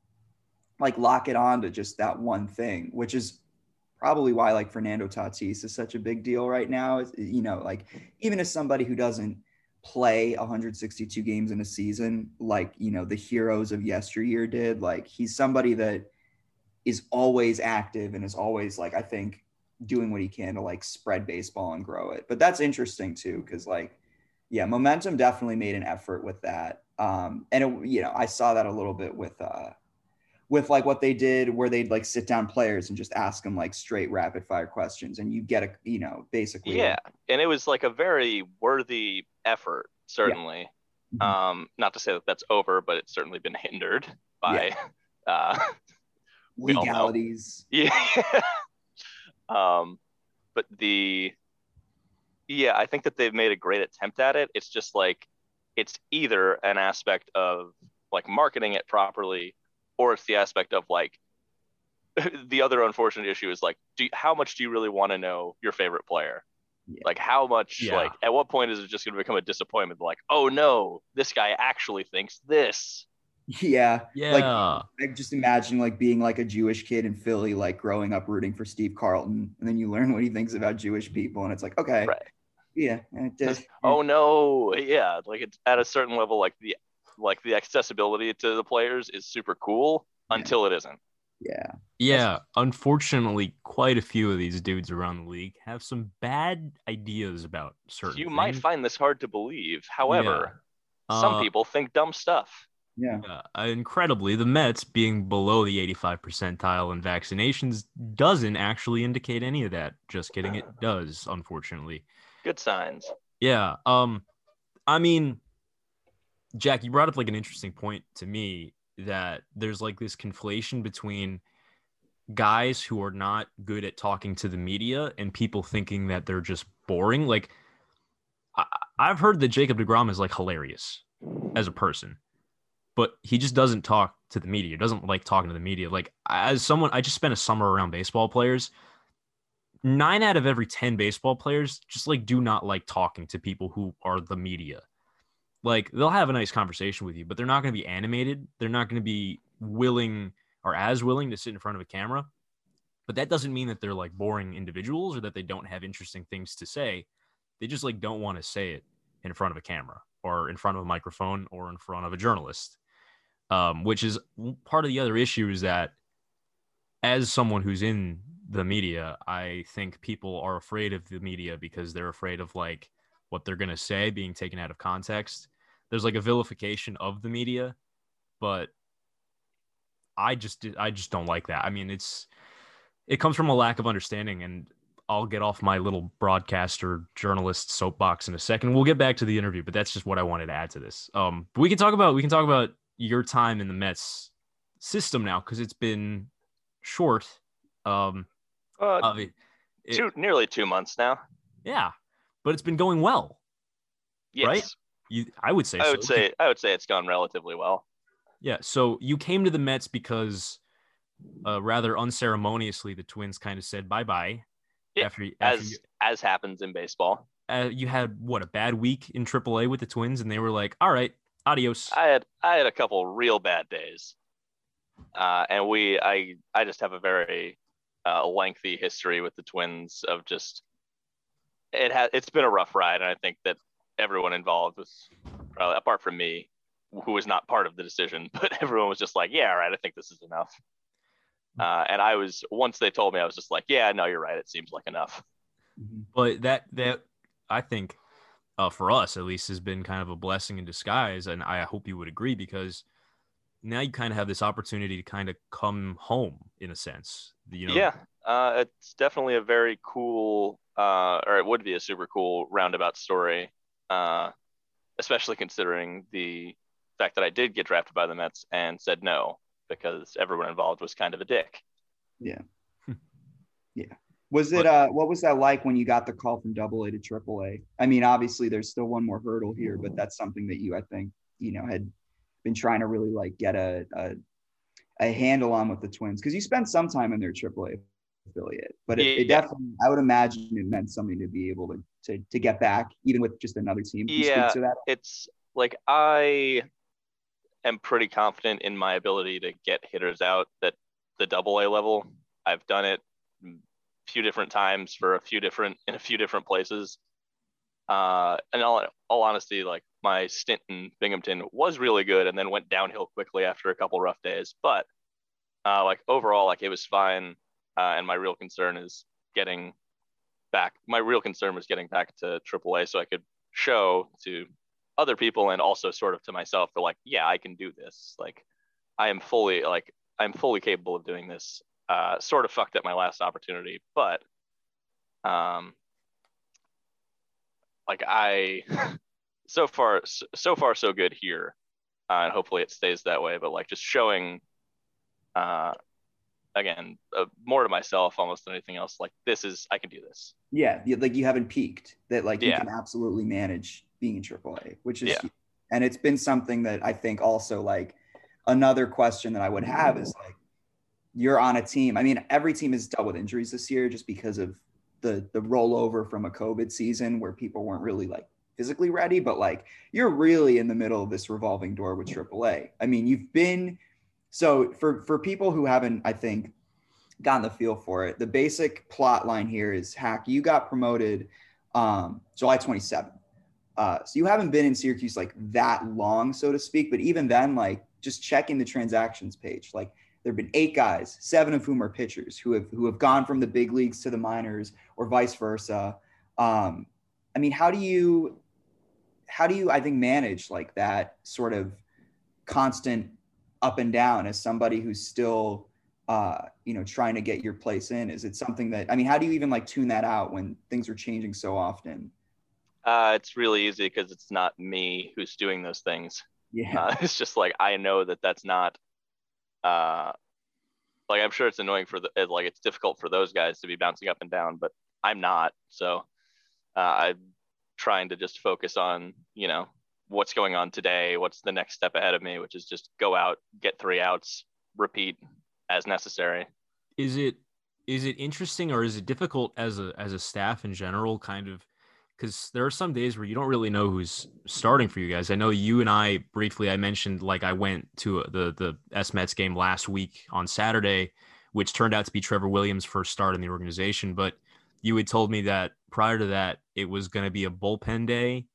like lock it on to just that one thing, which is probably why like Fernando Tatis is such a big deal right now. Is you know, like even as somebody who doesn't play 162 games in a season like you know the heroes of yesteryear did, like he's somebody that is always active and is always like I think doing what he can to like spread baseball and grow it. But that's interesting too, because like yeah, momentum definitely made an effort with that. Um, and it, you know, I saw that a little bit with uh with like what they did where they'd like sit down players and just ask them like straight rapid fire questions and you get a you know basically yeah and it was like a very worthy effort certainly yeah. mm-hmm. um not to say that that's over but it's certainly been hindered by yeah. uh legalities. Yeah. Um but the yeah i think that they've made a great attempt at it. It's just like it's either an aspect of like marketing it properly or it's the aspect of like the other unfortunate issue is like do you, how much do you really want to know your favorite player? Yeah. like how much yeah. like at what point is it just going to become a disappointment? Like oh no this guy actually thinks this yeah yeah like I just imagine like being like a jewish kid in philly like growing up rooting for steve carlton and then you learn what he thinks about jewish people and it's like okay right yeah oh no yeah like it's at a certain level like the like the accessibility to the players is super cool yeah. until it isn't. Yeah. Yeah. Unfortunately, quite a few of these dudes around the league have some bad ideas about certain. You things. might find this hard to believe. However, yeah. some uh, people think dumb stuff. Yeah. Uh, incredibly, the Mets being below the 85 percentile in vaccinations doesn't actually indicate any of that. Just kidding, it does, unfortunately. Good signs. Yeah. Um, I mean, Jack, you brought up like an interesting point to me that there's like this conflation between guys who are not good at talking to the media and people thinking that they're just boring. Like, I- I've heard that Jacob DeGrom is like hilarious as a person, but he just doesn't talk to the media, doesn't like talking to the media. Like, as someone, I just spent a summer around baseball players. Nine out of every 10 baseball players just like do not like talking to people who are the media like they'll have a nice conversation with you, but they're not going to be animated. They're not going to be willing or as willing to sit in front of a camera. But that doesn't mean that they're like boring individuals or that they don't have interesting things to say. They just like don't want to say it in front of a camera or in front of a microphone or in front of a journalist. Um, which is part of the other issue is that as someone who's in the media, I think people are afraid of the media because they're afraid of like what they're going to say being taken out of context. There's like a vilification of the media, but I just I just don't like that. I mean, it's it comes from a lack of understanding and I'll get off my little broadcaster journalist soapbox in a second. We'll get back to the interview, but that's just what I wanted to add to this. Um, we can talk about we can talk about your time in the Mets system now because it's been short. Um, uh, it, two nearly two months now. Yeah, but it's been going well. Yes. Right? You, I would say. I would so. say. I would say it's gone relatively well. Yeah. So you came to the Mets because, uh, rather unceremoniously, the Twins kind of said bye bye. Yeah, after, after as you, as happens in baseball. Uh, you had what a bad week in AAA with the Twins, and they were like, "All right, adios." I had I had a couple real bad days, uh, and we I I just have a very uh, lengthy history with the Twins of just it has it's been a rough ride, and I think that everyone involved was probably apart from me, who was not part of the decision, but everyone was just like, "Yeah, all right, I think this is enough." Uh, and I was once they told me, I was just like, "Yeah, no, you're right. It seems like enough." But that that I think uh, for us at least has been kind of a blessing in disguise, and I hope you would agree because now you kind of have this opportunity to kind of come home in a sense. You know? Yeah, uh, it's definitely a very cool uh, or it would be a super cool roundabout story, uh, especially considering the fact that I did get drafted by the Mets and said no because everyone involved was kind of a dick. Yeah. yeah. Was it uh what was that like when you got the call from double A to triple A? I mean, obviously there's still one more hurdle here, but that's something that you I think, you know, had been trying to really like get a a, a handle on with the twins because you spent some time in their triple A affiliate. But it, Yeah. it definitely I would imagine it meant something to be able to to, to get back even with just another team. Can you speak Yeah. to that? It's like I am pretty confident in my ability to get hitters out at the double A level. I've done it few different times for a few different in a few different places. Uh, and all, all honesty, like my stint in Binghamton was really good, and then went downhill quickly after a couple rough days. But uh, like overall, like it was fine. Uh, and my real concern is getting back. My real concern was getting back to AAA so I could show to other people and also sort of to myself that like, yeah, I can do this. Like, I am fully like I'm fully capable of doing this. Uh, sort of fucked up my last opportunity, but um, like I, so far, so far, so good here, uh, and hopefully it stays that way. But like just showing, uh, again, uh, more to myself almost than anything else. Like this is I can do this. Yeah, like you haven't peaked. That like you Yeah. can absolutely manage being in AAA, which is, Yeah. and it's been something that I think also like another question that I would have is like you're on a team. I mean, every team has dealt with injuries this year just because of the the rollover from a COVID season where people weren't really like physically ready, but like you're really in the middle of this revolving door with AAA. I mean, you've been so for for people who haven't, I think, gotten the feel for it. The basic plot line here is Hack, you got promoted um, July 27th. Uh, so you haven't been in Syracuse like that long, so to speak. But even then, like just checking the transactions page, like there have been eight guys, seven of whom are pitchers who have who have gone from the big leagues to the minors or vice versa. Um, I mean, how do you how do you I think manage like that sort of constant up and down as somebody who's still uh, you know, trying to get your place in? Is it something that I mean, how do you even like tune that out when things are changing so often? Uh, it's really easy because it's not me who's doing those things. Yeah, Uh, it's just like I know that that's not. Uh, like I'm sure it's annoying for the like it's difficult for those guys to be bouncing up and down, but I'm not. So uh, I'm trying to just focus on you know what's going on today, what's the next step ahead of me, which is just go out, get three outs, repeat as necessary. is it is it interesting or is it difficult as a as a staff in general kind of because there are some days where you don't really know who's starting for you guys i know you and i briefly i mentioned like i went to the the s mets game last week on saturday which turned out to be trevor williams first start in the organization but you had told me that prior to that it was going to be a bullpen day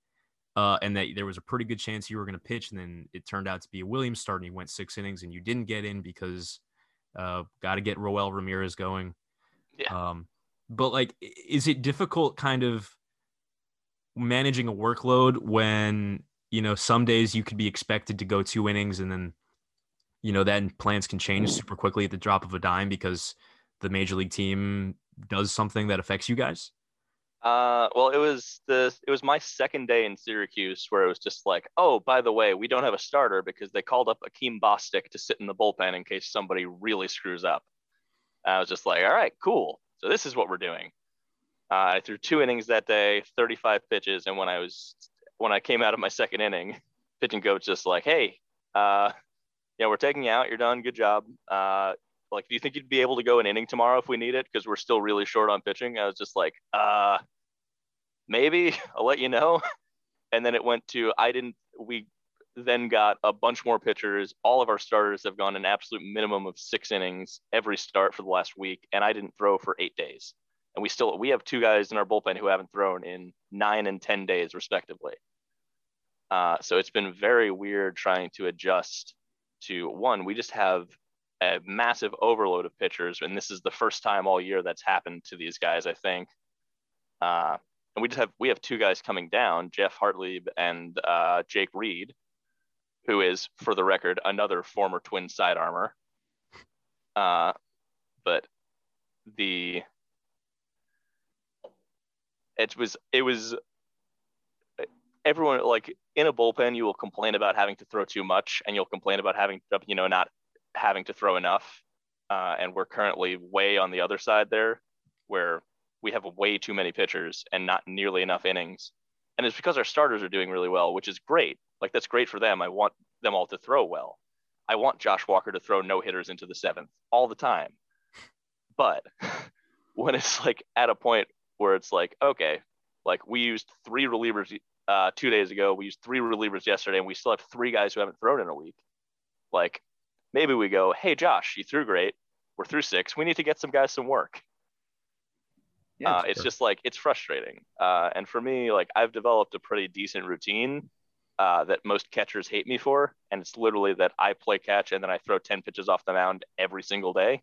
uh, and that there was a pretty good chance you were going to pitch and then it turned out to be a williams start and he went six innings and you didn't get in because uh, got to get Roel Ramirez going. Yeah. Um, but like, is it difficult kind of managing a workload when, you know, some days you could be expected to go two innings and then, you know, then plans can change super quickly at the drop of a dime because the major league team does something that affects you guys? Uh, well, it was the it was my second day in Syracuse where it was just like, oh, by the way, we don't have a starter because they called up Akeem Bostic to sit in the bullpen in case somebody really screws up. I was just like, all right, cool. So this is what we're doing. I threw two innings that day, 35 pitches, and when I was when I came out of my second inning, pitching coach just like, hey, uh, yeah, we're taking you out. You're done. Good job. Uh, like, do you think you'd be able to go an inning tomorrow if we need it? Because we're still really short on pitching. I was just like, uh, maybe I'll let you know. And then it went to I didn't. We then got a bunch more pitchers. All of our starters have gone an absolute minimum of six innings every start for the last week, and I didn't throw for eight days. And we still we have two guys in our bullpen who haven't thrown in nine and ten days respectively. Uh, so it's been very weird trying to adjust to one. We just have a massive overload of pitchers, and this is the first time all year that's happened to these guys. I think. Uh, and we just have we have two guys coming down, Geoff Hartlieb and uh, Jake Reed, who is, for the record, another former Twin side armor. Uh, but the it was it was everyone like in a bullpen, you will complain about having to throw too much, and you'll complain about having, you know, not having to throw enough. Uh, and we're currently way on the other side there, where we have way too many pitchers and not nearly enough innings. And it's because our starters are doing really well, which is great. Like that's great for them. I want them all to throw well. I want Josh Walker to throw no hitters into the seventh all the time. But when it's like at a point where it's like, okay, like we used three relievers uh, two days ago, we used three relievers yesterday, and we still have three guys who haven't thrown in a week. Like maybe we go, hey Josh, you threw great. We're through six. We need to get some guys some work. Yeah, uh, it's just like it's frustrating. Uh, and for me, like I've developed a pretty decent routine uh, that most catchers hate me for, and it's literally that I play catch and then I throw ten pitches off the mound every single day,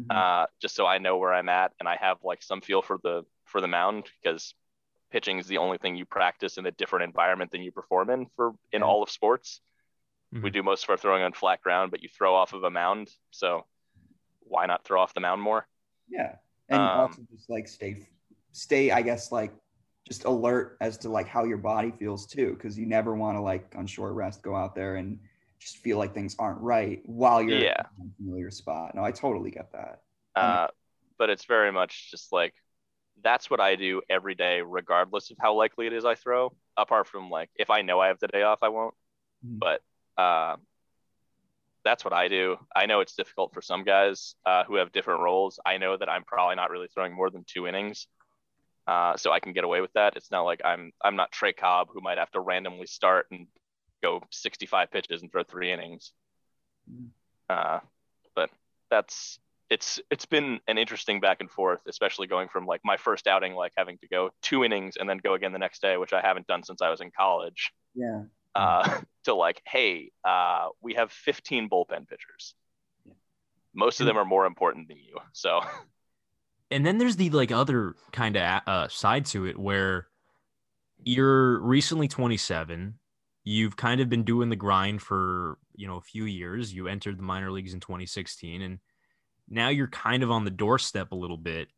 mm-hmm. uh, just so I know where I'm at and I have like some feel for the for the mound because pitching is the only thing you practice in a different environment than you perform in for in yeah. all of sports. Mm-hmm. We do most of our throwing on flat ground, but you throw off of a mound, so why not throw off the mound more? Yeah, and um, also just like stay, stay. I guess like just alert as to like how your body feels too, because you never want to like on short rest go out there and just feel like things aren't right while you're yeah. in a familiar spot. No, I totally get that. Uh, but it's very much just like that's what I do every day, regardless of how likely it is I throw. Apart from like if I know I have the day off, I won't. Mm-hmm. But uh, that's what I do. I know it's difficult for some guys uh, who have different roles. I know that I'm probably not really throwing more than two innings, uh, so I can get away with that. It's not like I'm I'm not Trey Cobb who might have to randomly start and go 65 pitches and throw three innings. Uh, but that's it's it's been an interesting back and forth, especially going from like my first outing, like having to go two innings and then go again the next day, which I haven't done since I was in college. Yeah uh, to like, hey, uh, we have 15 bullpen pitchers. Most of them are more important than you. So, and then there's the like other kind of uh, side to it where you're recently 27. You've kind of been doing the grind for you know a few years. You entered the minor leagues in 2016, and now you're kind of on the doorstep a little bit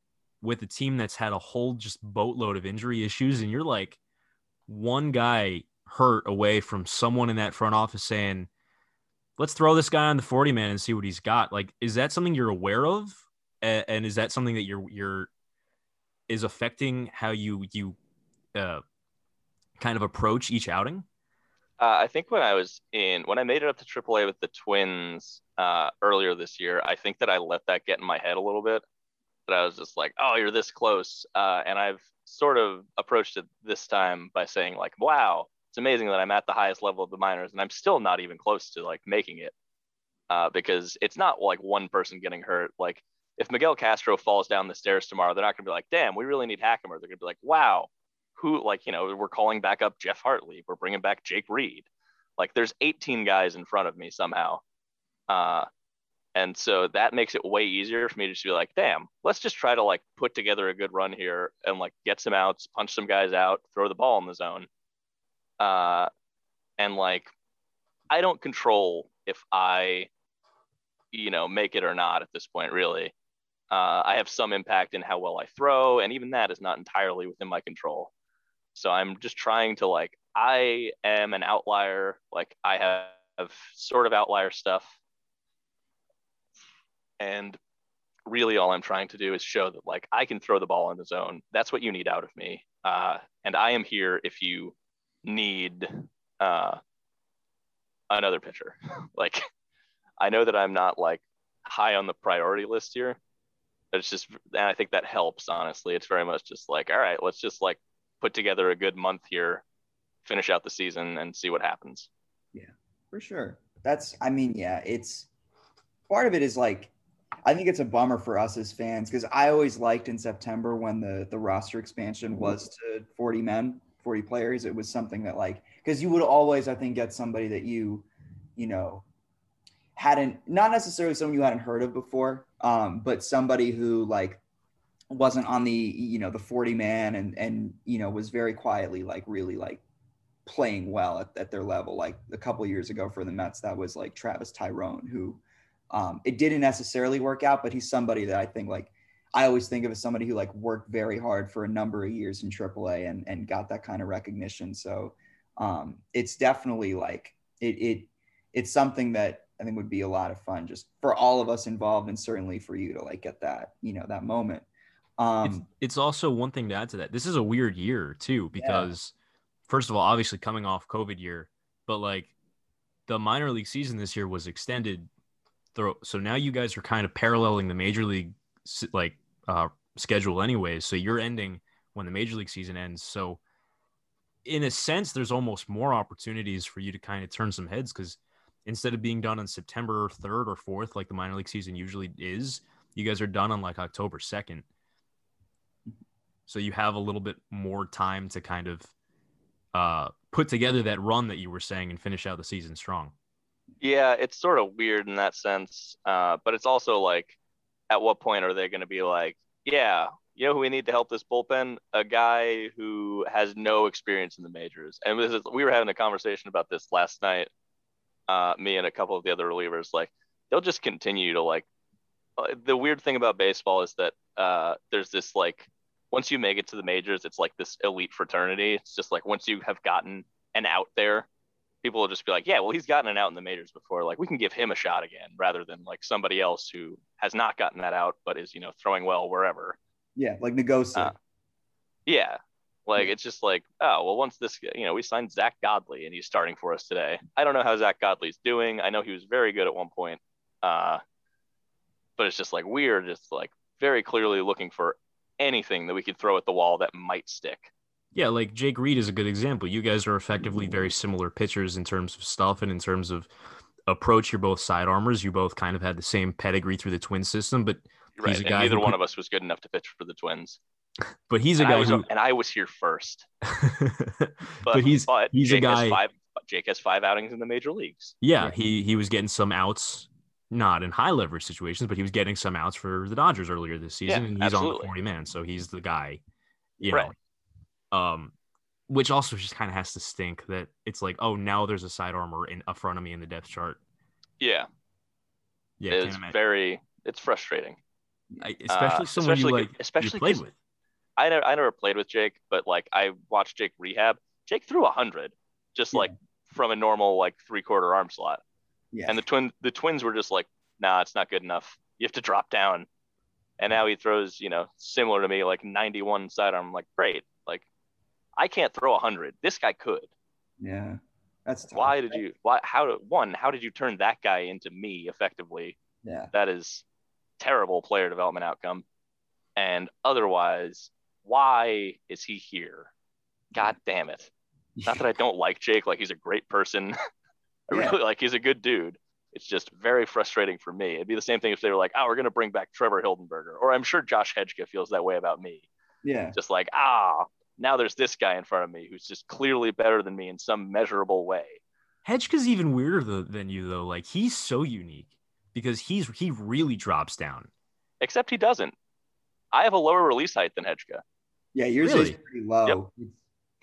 with a team that's had a whole just boatload of injury issues, and you're like one guy hurt away from someone in that front office saying, let's throw this guy on the 40 man and see what he's got. Like, is that something you're aware of? And, is that something that you're, you're, is affecting how you, you, uh, kind of approach each outing? Uh, I think when I was in, when I made it up to AAA with the Twins uh, earlier this year, I think that I let that get in my head a little bit. That I was just like, oh, you're this close. Uh, and I've sort of approached it this time by saying, like, wow, it's amazing that I'm at the highest level of the minors and I'm still not even close to like making it uh, because it's not like one person getting hurt. Like if Miguel Castro falls down the stairs tomorrow, they're not going to be like, damn, we really need Hackimer. They're going to be like, wow, who like, you know, we're calling back up Geoff Hartlieb. We're bringing back Jake Reed. Like there's 18 guys in front of me somehow. Uh, and so that makes it way easier for me to just be like, damn, let's just try to like put together a good run here and like get some outs, punch some guys out, throw the ball in the zone. Uh, and like, I don't control if I, you know, make it or not at this point, really. Uh, I have some impact in how well I throw, and even that is not entirely within my control. So I'm just trying to like, I am an outlier. Like I have, sort of outlier stuff. And really all I'm trying to do is show that like I can throw the ball in the zone. That's what you need out of me. Uh, and I am here if you need uh, another pitcher. like, I know that I'm not like high on the priority list here. But it's just, and I think that helps. Honestly, it's very much just like, all right, let's just like put together a good month here, finish out the season, and see what happens. Yeah, for sure. That's, I mean, yeah, it's part of it is like I think it's a bummer for us as fans because I always liked in September when the the roster expansion was to 40 men 40 players, it was something that like because you would always, I think, get somebody that you, you know, hadn't not necessarily someone you hadn't heard of before, um, but somebody who like wasn't on the you know the 40 man and and you know was very quietly like really like playing well at, at their level like a couple years ago for the mets that was like travis taijeron who um, it didn't necessarily work out but he's somebody that i think like I always think of as somebody who like worked very hard for a number of years in AAA and and got that kind of recognition. So um, it's definitely like it, it it's something that I think would be a lot of fun just for all of us involved and certainly for you to like get that, you know, that moment. Um, it's, it's also one thing to add to that. This is a weird year too, because yeah. first of all, obviously coming off COVID year, but like the minor league season this year was extended. Through, so now you guys are kind of paralleling the major league like uh, schedule anyways. So you're ending when the major league season ends. So in a sense, there's almost more opportunities for you to kind of turn some heads because instead of being done on September 3rd or 4th, like the minor league season usually is, you guys are done on like October 2nd. So you have a little bit more time to kind of uh, put together that run that you were saying and finish out the season strong. Yeah, it's sort of weird in that sense. Uh, but it's also like, at what point are they going to be like, yeah, you know who we need to help this bullpen? A guy who has no experience in the majors. And is, we were having a conversation about this last night uh, me and a couple of the other relievers, like they'll just continue to like. Uh, the weird thing about baseball is that uh, there's this like once you make it to the majors, it's like this elite fraternity. It's just like once you have gotten an out there, people will just be like, yeah, well, he's gotten an out in the majors before. Like we can give him a shot again, rather than like somebody else who has not gotten that out but is you know throwing well wherever. Yeah, like Nogosek. Uh, yeah, like it's just like, oh well, once this, you know, we signed Zack Godley and he's starting for us today. I don't know how Zack Godley's doing. I know he was very good at one point, uh, but it's just like we are just like very clearly looking for anything that we could throw at the wall that might stick. Yeah, like Jake Reed is a good example. You guys are effectively very similar pitchers in terms of stuff and in terms of approach. You're both side armors. You both kind of had the same pedigree through the twin system, but right. and neither one of us was good enough to pitch for the Twins. But he's a and guy was, who, and I was here first. but, but, he's but he's Jake a guy. Five, Jake has five outings in the major leagues. Yeah, he he was getting some outs, not in high leverage situations, but he was getting some outs for the Dodgers earlier this season. Yeah, and he's absolutely. on the forty man, so he's the guy. You know, right. um, which also just kind of has to stink that it's like, oh, now there's a side armor in up front of me in the depth chart. Yeah, yeah, it's very it's frustrating. I, especially uh, someone especially, you like, especially you played with. I never, I never played with Jake, but like I watched Jake rehab. Jake threw a hundred, just yeah. like from a normal like three quarter arm slot. Yeah. And the twin, the twins were just like, nah, it's not good enough. You have to drop down. And now he throws, you know, similar to me, like 91 sidearm. I'm like, great. Like, I can't throw a hundred. This guy could. Yeah. That's tough. why did you? Why? How? Did one, how did you turn that guy into me effectively? Yeah. That is terrible player development outcome. And otherwise, why is he here? God damn it. Not that I don't like Jake, like he's a great person. I yeah. really like he's a good dude. It's just very frustrating for me. It'd be the same thing if they were like, oh, we're gonna bring back Trevor Hildenberger. Or I'm sure Josh Hejka feels that way about me. Yeah. Just like, ah, now there's this guy in front of me who's just clearly better than me in some measurable way. Hejka's even weirder than you though. Like he's so unique because he's he really drops down. Except he doesn't. I have a lower release height than Hejka. Yeah, yours really? is pretty low. Yep.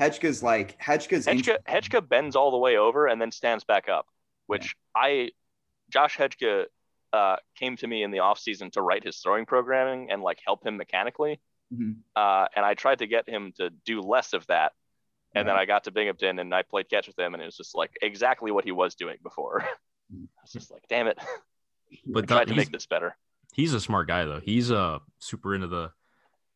Hejka's like Hejka's Hejka, Hejka bends all the way over and then stands back up, which yeah. I Josh Hejka uh, came to me in the off season to write his throwing programming and like help him mechanically. Mm-hmm. Uh, and I tried to get him to do less of that. And then I got to Binghamton and I played catch with him, and it was just like exactly what he was doing before. I was just like, damn it. But I tried to make this better. He's a smart guy though. He's uh super into the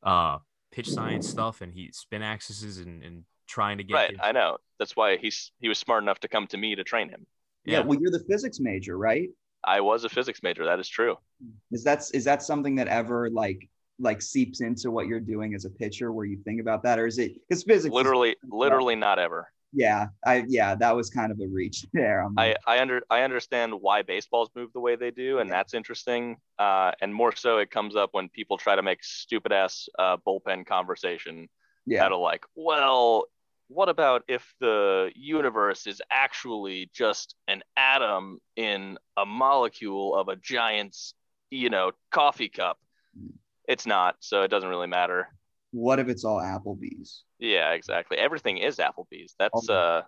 uh pitch science stuff and he spin axes and, and trying to get right. His... I know. That's why he's he was smart enough to come to me to train him. Yeah. yeah. Well, you're the physics major, right? I was a physics major. That is true. Is that is that something that ever like like seeps into what you're doing as a pitcher, where you think about that, or is it because physics? Literally, is, literally not ever yeah, I yeah, that was kind of a reach there. I'm I I under I understand why baseballs move the way they do, and that's interesting. Uh, and more so, it comes up when people try to make stupid ass uh, bullpen conversation. Yeah. Out of like, well, what about if the universe is actually just an atom in a molecule of a giant's, you know, coffee cup? It's not, so it doesn't really matter. What if it's all Applebee's? Yeah, exactly. Everything is Applebee's. That's oh. uh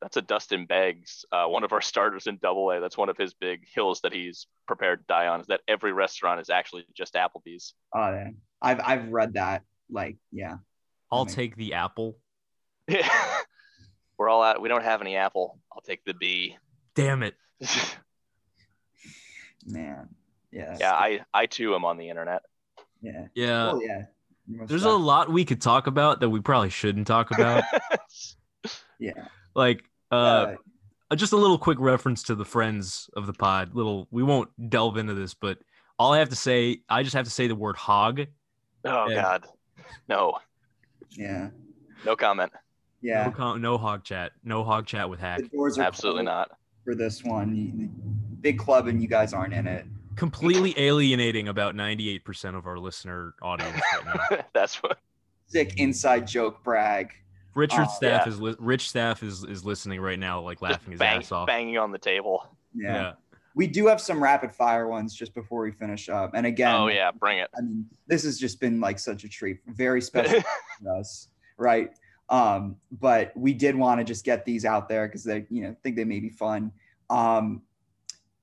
that's a Dustin Beggs, uh, one of our starters in Double A. That's one of his big hills that he's prepared to die on. Is that every restaurant is actually just Applebee's? Oh, yeah. I've I've read that. Like, yeah. I'll take the apple. Yeah. we're all out. We don't have any apple. I'll take the B. Damn it. Man. Yeah. yeah, I I too am on the internet. Yeah. Yeah. Well, yeah. Most There's a lot we could talk about that we probably shouldn't talk about. Yeah. like uh Uh, just a little quick reference to the friends of the pod. Little we won't delve into this, but all I have to say, I just have to say the word hog. oh Yeah. God, no, yeah. no comment. Yeah. No, com- no hog chat. No hog chat with hack. The doors are Absolutely not. for this one. Big club and you guys aren't in it. Completely alienating about 98% of our listener audience right now. That's what. Sick inside joke brag. Richard Oh, staff yeah. is li- Rich staff is is listening right now, like Just laughing his bang, ass off. banging on the table. Yeah. Yeah. We do have some rapid fire ones just before we finish up. And again, oh yeah, bring it. I mean, this has just been like such a treat, very special for us, right? Um, but we did want to just get these out there because they, you know, think they may be fun. Um,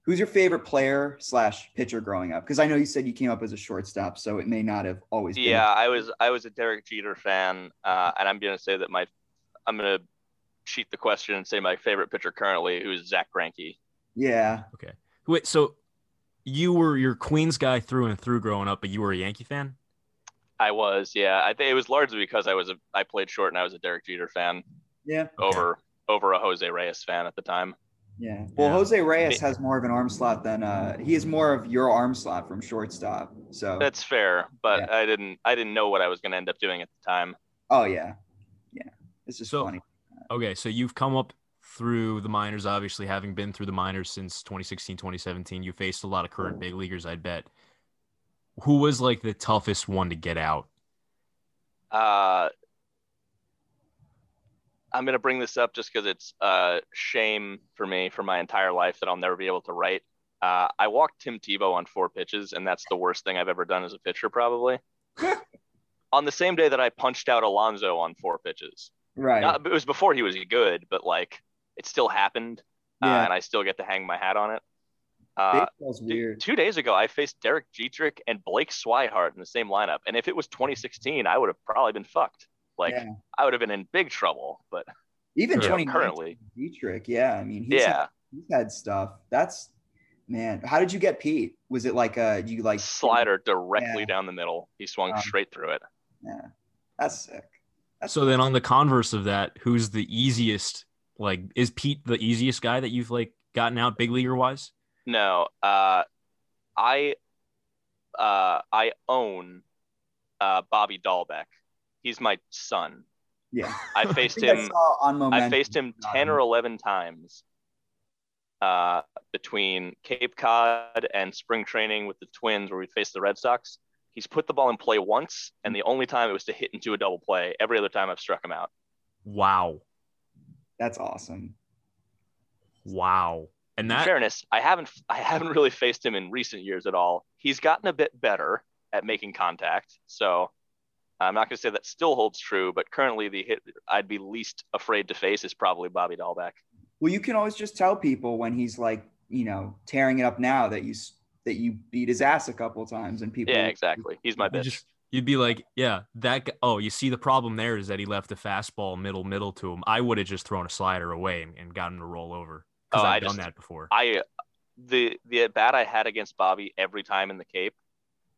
who's your favorite player slash pitcher growing up? Because I know you said you came up as a shortstop, so it may not have always been. yeah, I was I was a Derek Jeter fan, uh, and I'm gonna say that my I'm gonna cheat the question and say my favorite pitcher currently, who is Zack Greinke. Yeah. Okay. Wait, so you were your Queens guy through and through growing up, but you were a Yankee fan? I was, yeah. I think it was largely because I was a I played short and I was a Derek Jeter fan Yeah. over over a Jose Reyes fan at the time. Yeah. Well, Yeah. Jose Reyes has more of an arm slot than uh he is more of your arm slot from shortstop. So That's fair, but Yeah. I didn't I didn't know what I was gonna end up doing at the time. oh yeah. Yeah. It's just So- funny. Okay, so you've come up through the minors, obviously having been through the minors since 2016, 2017. You faced a lot of current big leaguers, I'd bet. Who was like the toughest one to get out? Uh, I'm gonna bring this up just because it's a shame for me for my entire life that I'll never be able to write. Uh, I walked Tim Tebow on four pitches, and that's the worst thing I've ever done as a pitcher, probably. on the same day that I punched out Alonso on four pitches. Right. Not- it was before he was good, but like it still happened, uh, and I still get to hang my hat on it. Uh, Baseball's Dude, weird. two days ago, I faced Derek Dietrich and Blake Swihart in the same lineup, and if it was 2016, I would have probably been fucked. Like Yeah. I would have been in big trouble. But Even Yeah. 20 currently, Dietrich, yeah. I mean, he's, yeah, had, he's had stuff. That's man. How did you get Pete? Was it like uh you like slider directly Yeah. down the middle. He swung Um, straight through it. Yeah, that's sick. That's So then on the converse of that, who's the easiest? Like, is Pete the easiest guy that you've like gotten out big leaguer wise? No, uh, I, uh, I own uh, Bobby Dalbec. He's my son. yeah. I faced I him. saw on I faced him 10 or 11 times uh, between Cape Cod and spring training with the Twins, where we faced the Red Sox. He's put the ball in play once, and the only time it was to hit into a double play. Every other time I've struck him out. Wow, That's awesome. wow, and In fairness, I haven't I haven't really faced him in recent years at all. He's gotten a bit better at making contact, so I'm not going to say that still holds true. But currently, the hit I'd be least afraid to face is probably Bobby Dalbec. Well, you can always just tell people when he's like, you know, tearing it up now that you that you beat his ass a couple of times, and people. Yeah, exactly. He's my you bitch. just you'd be like, yeah, that. Guy, oh, you see, the problem there is that he left the fastball middle middle to him. I would have just thrown a slider away and, and got him to roll over because Oh, I've I done just- that before. I the the at bat I had against Bobby every time in the Cape,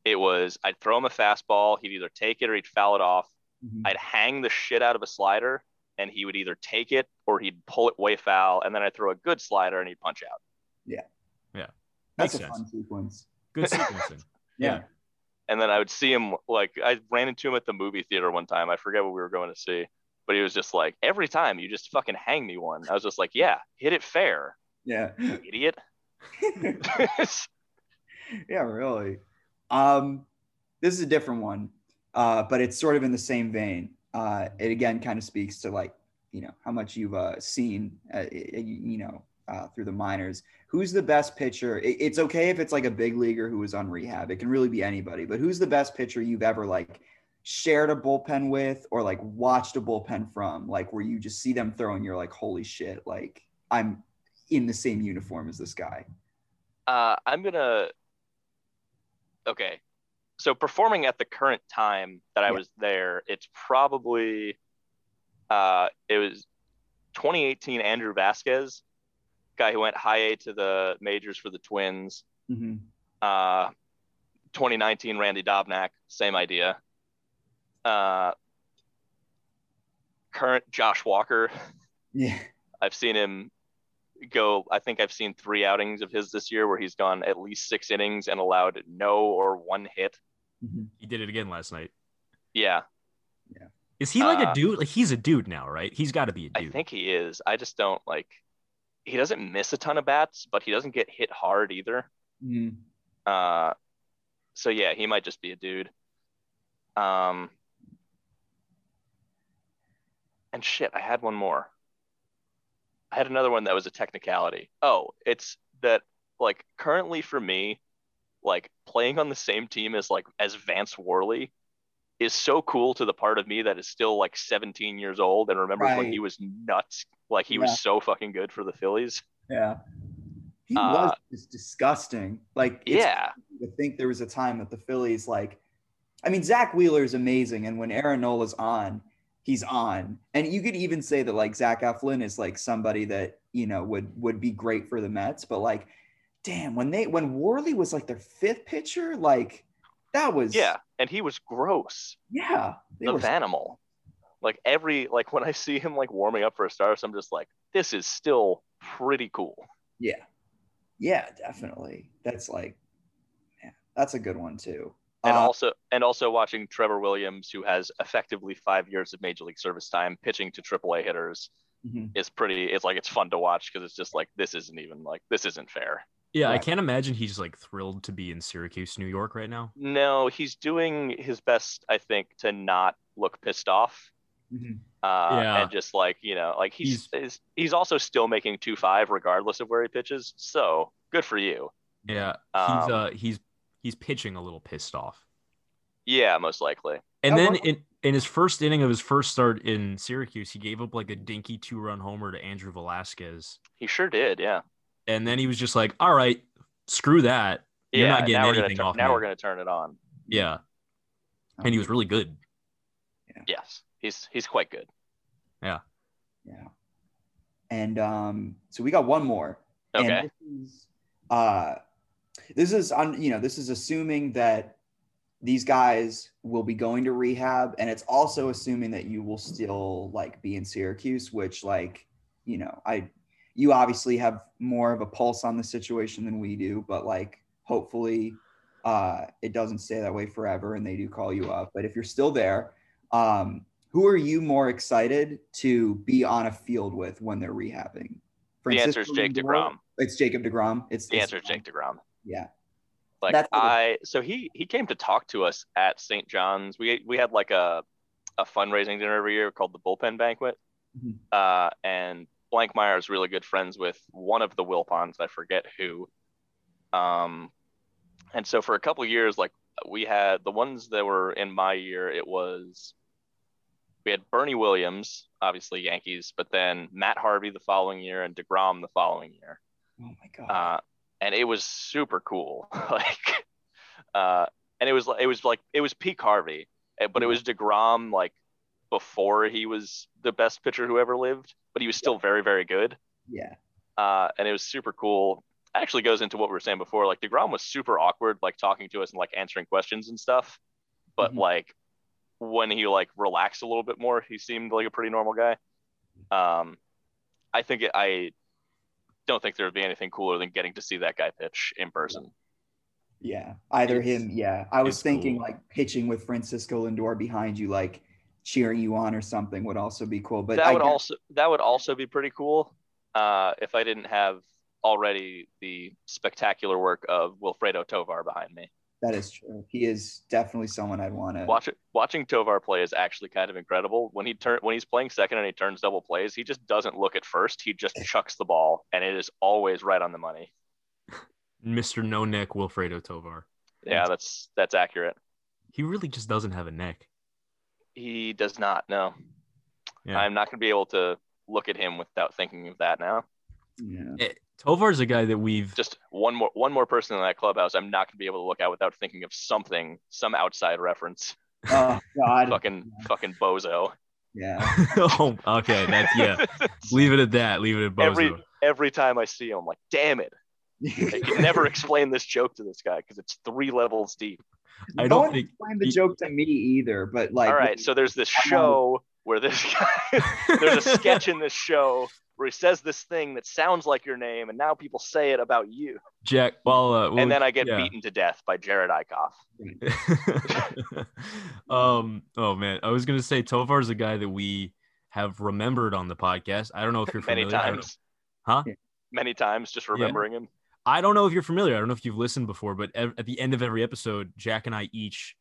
it was I'd throw him a fastball, he'd either take it or he'd foul it off. Mhm. I'd hang the shit out of a slider, and he would either take it or he'd pull it way foul, and then I'd throw a good slider and he'd punch out. Yeah, yeah, that's Makes a sense. fun sequence. Good sequencing. Yeah. And then I would see him like I ran into him at the movie theater one time. I forget what we were going to see, but he was just like, every time you just fucking hang me one. I was just like, yeah, hit it fair, Yeah. idiot. yeah, really. Um, this is a different one, uh, but it's sort of in the same vein. Uh, it again kind of speaks to like you know how much you've uh, seen, uh, you know, uh, through the minors. Who's the best pitcher? It- it's okay if it's like a big leaguer who was on rehab. It can really be anybody. But who's the best pitcher you've ever like shared a bullpen with, or like watched a bullpen from? Like where you just see them throw and you're like, holy shit! Like I'm in the same uniform as this guy. Uh, I'm gonna. Okay, so performing at the current time that I Yeah. was there, it's probably, uh, it was 2018 Andrew Vasquez, guy who went high A to the majors for the Twins. hmm Uh, 2019 Randy Dobnak, same idea. Uh, current Josh Walker, Yeah. I've seen him go. I think I've seen three outings of his this year where he's gone at least six innings and allowed no or one hit. Mhm. He did it again last night. Yeah, yeah Is he like Uh, a dude? Like he's a dude now, right? He's got to be a dude. I think he is. I just don't like. He doesn't miss a ton of bats, but he doesn't get hit hard either. Mhm. Uh, so yeah, he might just be a dude. Um, and shit, I had one more. I had another one that was a technicality. Oh, it's that like currently for me, like playing on the same team as like as Vance Worley is so cool to the part of me that is still like 17 years old and remembers when he was nuts. Like he Yeah. was so fucking good for the Phillies. Yeah. He Uh, was just disgusting. Like, it's Yeah. I think there was a time that the Phillies, like, I mean, Zack Wheeler is amazing, and when Aaron Nola's on, he's on. And you could even say that like Zach Eflin is like somebody that you know would would be great for the Mets, but like, damn, when they when Worley was like their fifth pitcher, like that was Yeah. And he was gross. yeah, the were Vanimal. Like every like when I see him like warming up for a start, I'm just like, this is still pretty cool. yeah, yeah, definitely. That's like, yeah, that's a good one too. And Uh, also and also watching Trevor Williams, who has effectively five years of major league service time pitching to AAA hitters, mhm. is pretty. It's like it's fun to watch because it's just like this isn't even like this isn't fair. Yeah, I can't imagine he's like thrilled to be in Syracuse, New York right now. No, he's doing his best, I think, to not look pissed off. Mhm. Uh, Yeah. and just like you know, like he's he's, he's also still making two five regardless of where he pitches. So good for you. Yeah, Um, he's uh he's he's pitching a little pissed off. Yeah, most likely. And then well- in in his first inning of his first start in Syracuse, he gave up like a dinky two run homer to Andrew Velazquez, He sure did. Yeah. and then he was just like, "All right, screw that." You're yeah. not getting now gonna anything turn, off now me. we're gonna turn it on. Yeah, and he was really good. Yes, he's he's quite good. Yeah. Yeah. And um, so we got one more. Okay. And this is, uh, this is on, you know, this is assuming that these guys will be going to rehab, and it's also assuming that you will still like be in Syracuse, which like, you know, I, you obviously have more of a pulse on the situation than we do, but like, hopefully, uh, it doesn't stay that way forever, and they do call you up. But if you're still there, um, who are you more excited to be on a field with when they're rehabbing? the answer is Jake? DeGrom. It's Jacob DeGrom. It's The it's- answer is Jake DeGrom. Yeah. Like That's I, so he he came to talk to us at St. John's. We we had like a a fundraising dinner every year called the Bullpen Banquet. Mhm. Uh, and Blankmeyer is really good friends with one of the Wilpons. I forget who. Um, and so for a couple of years, like we had the ones that were in my year, it was we had Bernie Williams, obviously Yankees, but then Matt Harvey the following year and DeGrom the following year. Oh my god. Uh, and it was super cool. like, uh, and it was it was like it was peak Harvey, eh, but it was DeGrom like before he was the best pitcher who ever lived, but he was still very very good. yeah. Uh, and it was super cool. Actually, goes into what we were saying before. Like DeGrom was super awkward, like talking to us and like answering questions and stuff. But Mhm. like when he like relaxed a little bit more, he seemed like a pretty normal guy. Um, I think it, I don't think there would be anything cooler than getting to see that guy pitch in person. Yeah. Either It's- him. Yeah. I was thinking cool. like pitching with Francisco Lindor behind you, like cheering you on or something would also be cool. But that I would guess- also that would also be pretty cool uh, if I didn't have already the spectacular work of Wilfredo Tovar behind me. That is true. He is definitely someone I'd want to Watch it, watching Tovar play is actually kind of incredible. When he turn when he's playing second and he turns double plays, he just doesn't look at first. He just chucks the ball, and it is always right on the money. Mr. No Neck Wilfredo Tovar. Yeah, that's that's accurate. He really just doesn't have a neck. He does not. No, Yeah. I'm not going to be able to look at him without thinking of that now. Yeah. Eh, Tovar's a guy that we've Just one more one more person in that clubhouse, I'm not going to be able to look at without thinking of something, some outside reference. Oh God. fucking fucking bozo. Yeah. oh, okay. That's yeah. Leave it at that. Leave it at Bozo. every every time I see him, I'm like, damn it. I can never explain this joke to this guy because it's three levels deep. I no don't one think- explained the he- joke to me either, but like All right, so there's this show where this guy, there's a sketch in this show where he says this thing that sounds like your name, and now people say it about you. Jack. Well, uh, well, And then I get yeah. beaten to death by Jerad Eickhoff. um. Oh man, I was gonna say Tovar's a guy that we have remembered on the podcast. I don't know if you're Many familiar. I times. Huh? Many times, just remembering him. I don't know if you're familiar. I don't know if you've listened before, but ev- at the end of every episode, Jack and I each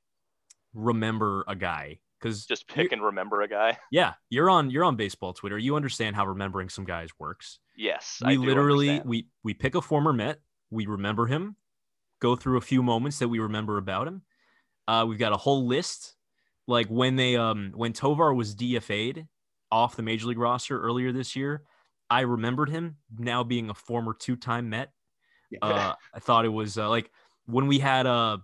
remember a guy because Just pick and remember a guy. yeah, you're on you're on baseball Twitter. You understand how remembering some guys works. Yes, we literally understand. we we pick a former Met, we remember him, go through a few moments that we remember about him. Uh, we've got a whole list, like when they um when Tovar was DFA'd off the major league roster earlier this year. I remembered him now being a former two-time Met. Uh, I thought it was uh, like when we had uh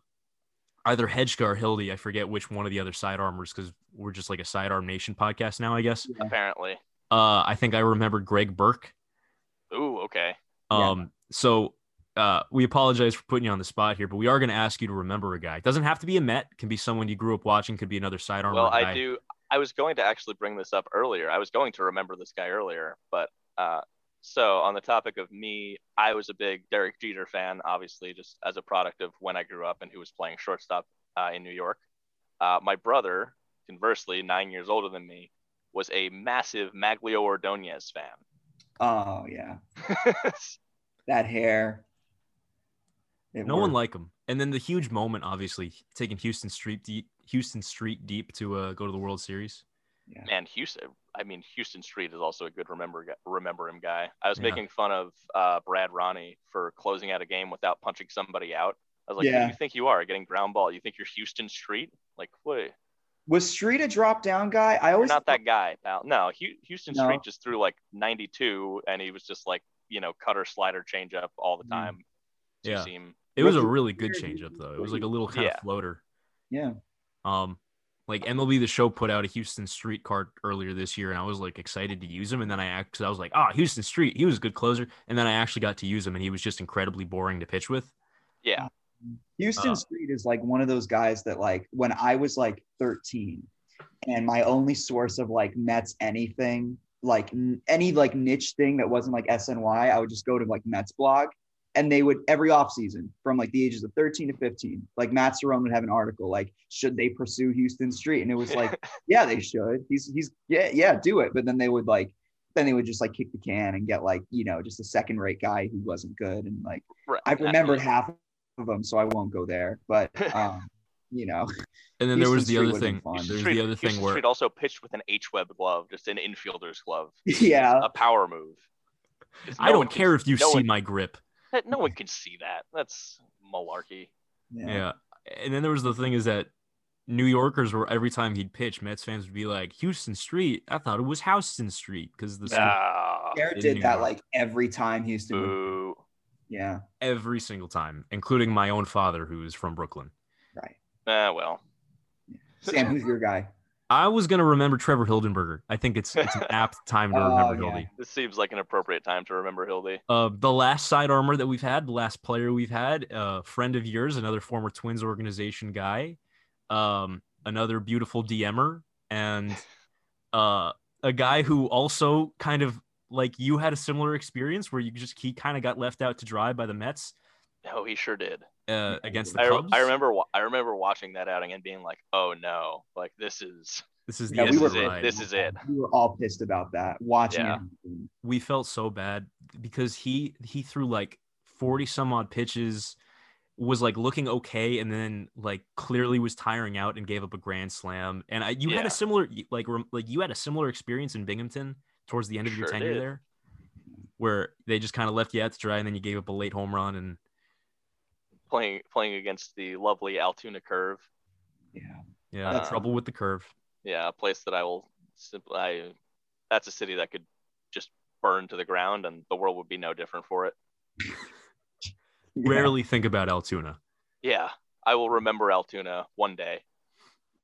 either Hejka or Hildy. I forget which one of the other sidearmers because we're just like a sidearm nation podcast now. I guess. apparently. Uh, I think I remember Greg Burke. Ooh, okay. Yeah. Um, so uh, we apologize for putting you on the spot here, but we are going to ask you to remember a guy. It doesn't have to be a Met. Can be someone you grew up watching. Could be another sidearm. Well, guy. I do. I was going to actually bring this up earlier. I was going to remember this guy earlier, but uh, so on the topic of me, I was a big Derek Jeter fan, obviously, just as a product of when I grew up and who was playing shortstop uh, in New York. Uh, my brother, conversely, nine years older than me, was a massive Magglio Ordonez fan. oh yeah, that hair. It No one worked. like him. And then the huge moment, obviously, taking Huston Street deep, Huston Street deep to uh, go to the World Series. Man, Huston. I mean, Huston Street is also a good remember remember him guy. I was Yeah. making fun of uh, Brad Ronnie for closing out a game without punching somebody out. I was like, Yeah. "Who do you think you are? Getting ground ball? You think you're Huston Street? Like, what? was Street a drop down guy? I You're always not that guy, pal. No, Hu- Huston No. Street just threw like 92, and he was just like, you know, cutter, slider, change up all the Mm. time. To Yeah. seem It was a really good change up though. It was like a little kind Yeah. of floater. yeah. Um, like MLB The Show put out a Huston Street card earlier this year, and I was like excited to use him. And then I act, cause I was like, ah, Huston Street, he was a good closer. And then I actually got to use him, and he was just incredibly boring to pitch with. yeah. Huston Uh, Street is like one of those guys that like when I was like 13 and my only source of like Mets anything, like n- any like niche thing that wasn't like SNY, I would just go to like Mets blog and they would every offseason from like the ages of 13 to 15, like Matt Cerrone would have an article like, should they pursue Huston Street? And it was like, yeah, they should. He's he's yeah, yeah, do it. But then they would like then they would just like kick the can and get like, you know, just a second rate guy who wasn't good. And like right. I've remembered half of them, so I won't go there. But um, you know, And then there was the Street other would've thing. been fun. There's Huston the other Huston thing where Street also pitched with an H web glove, just an infielder's glove, yeah, a power move. 'Cause I don't one can- care if you no see one- my grip. That- No one can see that. That's malarkey. Yeah. And then there was the thing is that New Yorkers were every time he'd pitch, Mets fans would be like, Houston Street. I thought it was Houston Street because the Ah, Garrett did New that York. like every time Houston. Would, boo. yeah, every single time, including my own father who is from Brooklyn. right. Ah, well. Sam, who's your guy? I was gonna remember Trevor Hildenberger. I think it's it's an apt time to Oh, remember yeah. Hildy. This seems like an appropriate time to remember Hildy. Uh, the last side armor that we've had, the last player we've had, a friend of yours, another former Twins organization guy, um, another beautiful DMer, and uh, a guy who also kind of like you had a similar experience where you just he kind of got left out to dry by the Mets Oh, he sure did. Uh, against the I, Cubs. I remember I remember watching that outing and being like, "Oh no! Like this is this is the Yeah, end this we of is the it. This is it." We were all pissed about that. Watching Yeah. it. we felt so bad because he he threw like 40 some odd pitches was like looking okay and then like clearly was tiring out and gave up a grand slam and I you had a similar like rem- like you had a similar experience in Binghamton towards the end of your tenure did. there where they just kind of left you out to dry and then you gave up a late home run and Playing playing against the lovely Altoona Curve. Yeah, yeah Uh, trouble with the curve Yeah, a place that I will simply. I, that's a city that could just burn to the ground, and the world would be no different for it. Yeah. rarely think about Altoona Yeah, I will remember Altoona one day,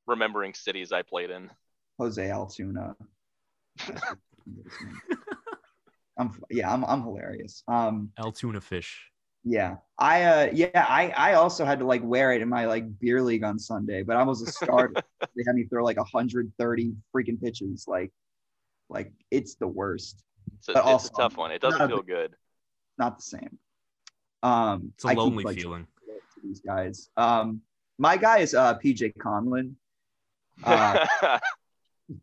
remembering cities I played in. Jose Altuve. I'm yeah, I'm I'm hilarious. Um, Altoona fish. Yeah, I uh yeah, I I also had to like wear it in my like beer league on Sunday, but I was a starter. they had me throw like 130 freaking pitches, like like it's the worst. It's a, But it's also, a tough one. It doesn't not a feel good. Not the same. Um, It's a I keep, lonely like, feeling. to these guys. Um, my guy is uh PJ Conlon. Uh,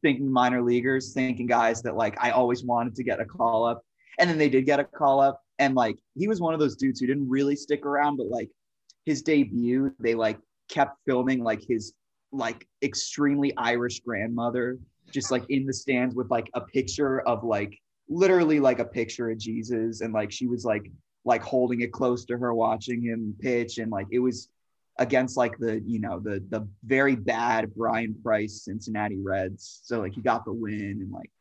thinking minor leaguers, thinking guys that like I always wanted to get a call up. And then they did get a call up. And like he was one of those dudes who didn't really stick around, but like his debut, they like kept filming like his like extremely Irish grandmother just like in the stands with like a picture of like literally like a picture of Jesus. And like she was like like holding it close to her, watching him pitch. And like it was against like the you know the the very bad Bryan Price Cincinnati Reds. So like he got the win and like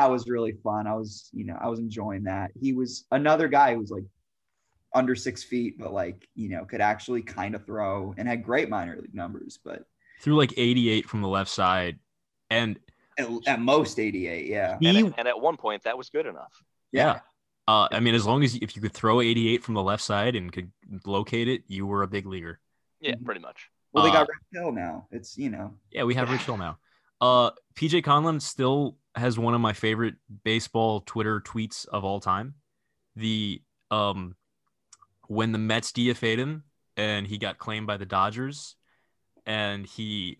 that was really fun. I was you know I was enjoying that. He was another guy who was like under six feet, but like you know could actually kind of throw and had great minor league numbers, but Threw like 88 from the left side. And at, at most 88. Yeah, he, and, and at one point, that was good enough. yeah. Uh, I mean, as long as if you could throw 88 from the left side and could locate it, you were a big leaguer. Yeah, Mhm. pretty much. Well, they got Uh, Red Pill now. It's you know Yeah, we have Rich Hill now. Uh, PJ Conlon still has one of my favorite baseball Twitter tweets of all time. The um, when the Mets DFA'd him and he got claimed by the Dodgers, and he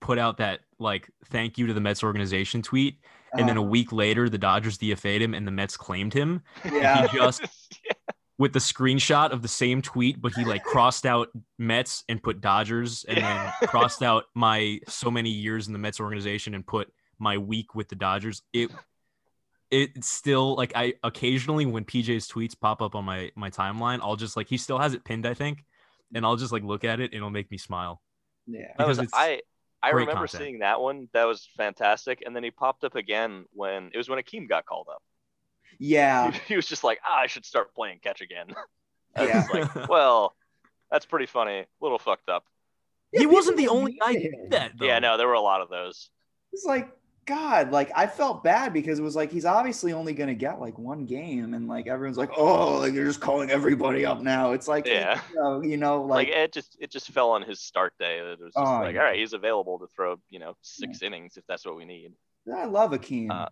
put out that like thank you to the Mets organization tweet, and then a uh, week later the Dodgers DFA'd him and the Mets claimed him. Yeah he just with the screenshot of the same tweet, but he like crossed out Mets and put Dodgers, and then crossed out my so many years in the Mets organization and put my week with the Dodgers. It it's still like I occasionally when PJ's tweets pop up on my my timeline, I'll just like he still has it pinned, I think, and I'll just like look at it and it'll make me smile. yeah That was because it's I. I great remember content. seeing that one. That was fantastic. And then he popped up again when it was when Akeem got called up. yeah He, he was just like, ah, I should start playing catch again. I Yeah. just like, well, that's pretty funny. A little fucked up. he wasn't the only guy who hated did him. that. Though. Yeah, no, there were a lot of those. It's like God, like I felt bad because it was like he's obviously only gonna get like one game, and like everyone's like, oh, like you're just calling everybody up now. It's like, Yeah. you know, you know Like, like, it just it just fell on his start day. It was just Oh, like, yeah. all right, he's available to throw, you know, six innings if that's what we need. I love Akeem. Uh,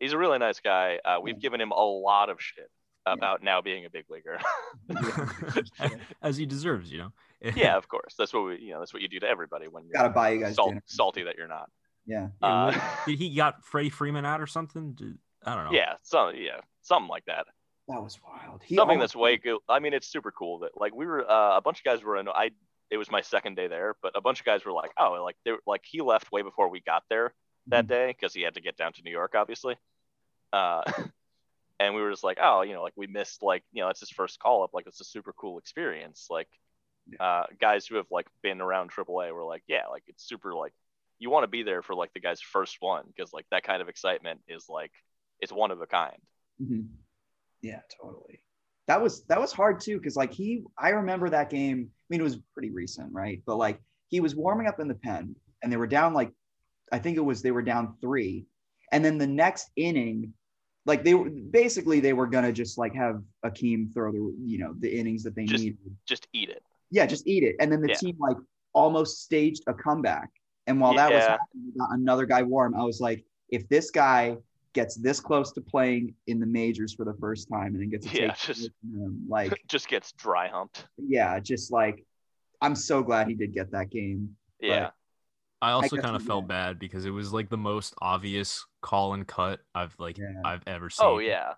He's a really nice guy. Uh, we've Yeah. given him a lot of shit about now being a big leaguer. as he deserves, you know. yeah, of course. That's what we, you know, that's what you do to everybody when you're Gotta buy you guys salt, salty that you're not. Yeah, Yeah, Uh, did he got Freddie Freeman out or something? Did- I don't know. yeah, some, yeah, something like that. that was wild. He something almost- that's way cool. I mean, it's super cool that like we were uh, a bunch of guys were in. I it was my second day there, but a bunch of guys were like, oh, like they were like he left way before we got there that Mhm. day because he had to get down to New York, obviously. Uh, and we were just like, oh, you know, like we missed like you know it's his first call up, like it's a super cool experience. Like uh, guys who have like been around AAA were like, yeah, like it's super like you want to be there for like the guy's first one because like that kind of excitement is like it's one of a kind. Mhm. Yeah, totally. That was that was hard too because like he, I remember that game. I mean, it was pretty recent, right? But like he was warming up in the pen, and they were down like, I think it was they were down three, and then the next inning, like they were basically they were gonna just like have Akeem throw the you know the innings that they Just- needed. Just eat it. Yeah, just eat it, and then the Yeah. team like almost staged a comeback. And while that was happening, got another guy warm. I was like, if this guy gets this close to playing in the majors for the first time and then gets a Yeah, just- him, like Just gets dry humped. yeah, just like I'm so glad he did get that game. Yeah. I also guess kind of felt did. bad because it was like the most obvious call and cut I've like Yeah. I've ever oh, seen. Oh yeah.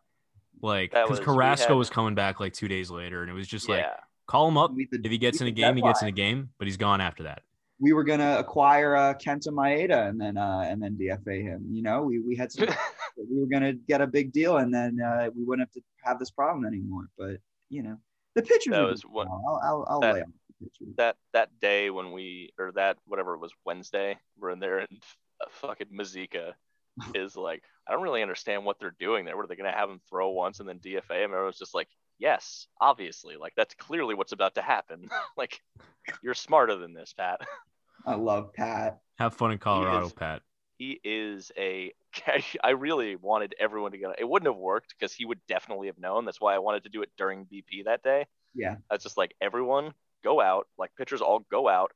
like because Carrasco had- was coming back like two days later, and it was just like yeah. call him up the- if he gets in a game, he gets in a game, but he's gone after that. We were gonna acquire uh, Kenta Maeda and then uh, and then DFA him. You know, we we had some, we were gonna get a big deal and then uh, we wouldn't have to have this problem anymore. But you know, the pitchers. That was what- I'll I'll, I'll that- lay off the pitchers. that that day when we or that whatever it was Wednesday, we're in there and fucking Mazeika is like, I don't really understand what they're doing there. What are they gonna have him throw once and then DFA him? Was just like, yes, obviously, like that's clearly what's about to happen. like, you're smarter than this, Pat. I love Pat. Have fun in Colorado, is- Pat. he is a. I really wanted everyone to get. It wouldn't have worked because he would definitely have known. That's why I wanted to do it during BP that day. Yeah. That's just like everyone go out, like pitchers all go out,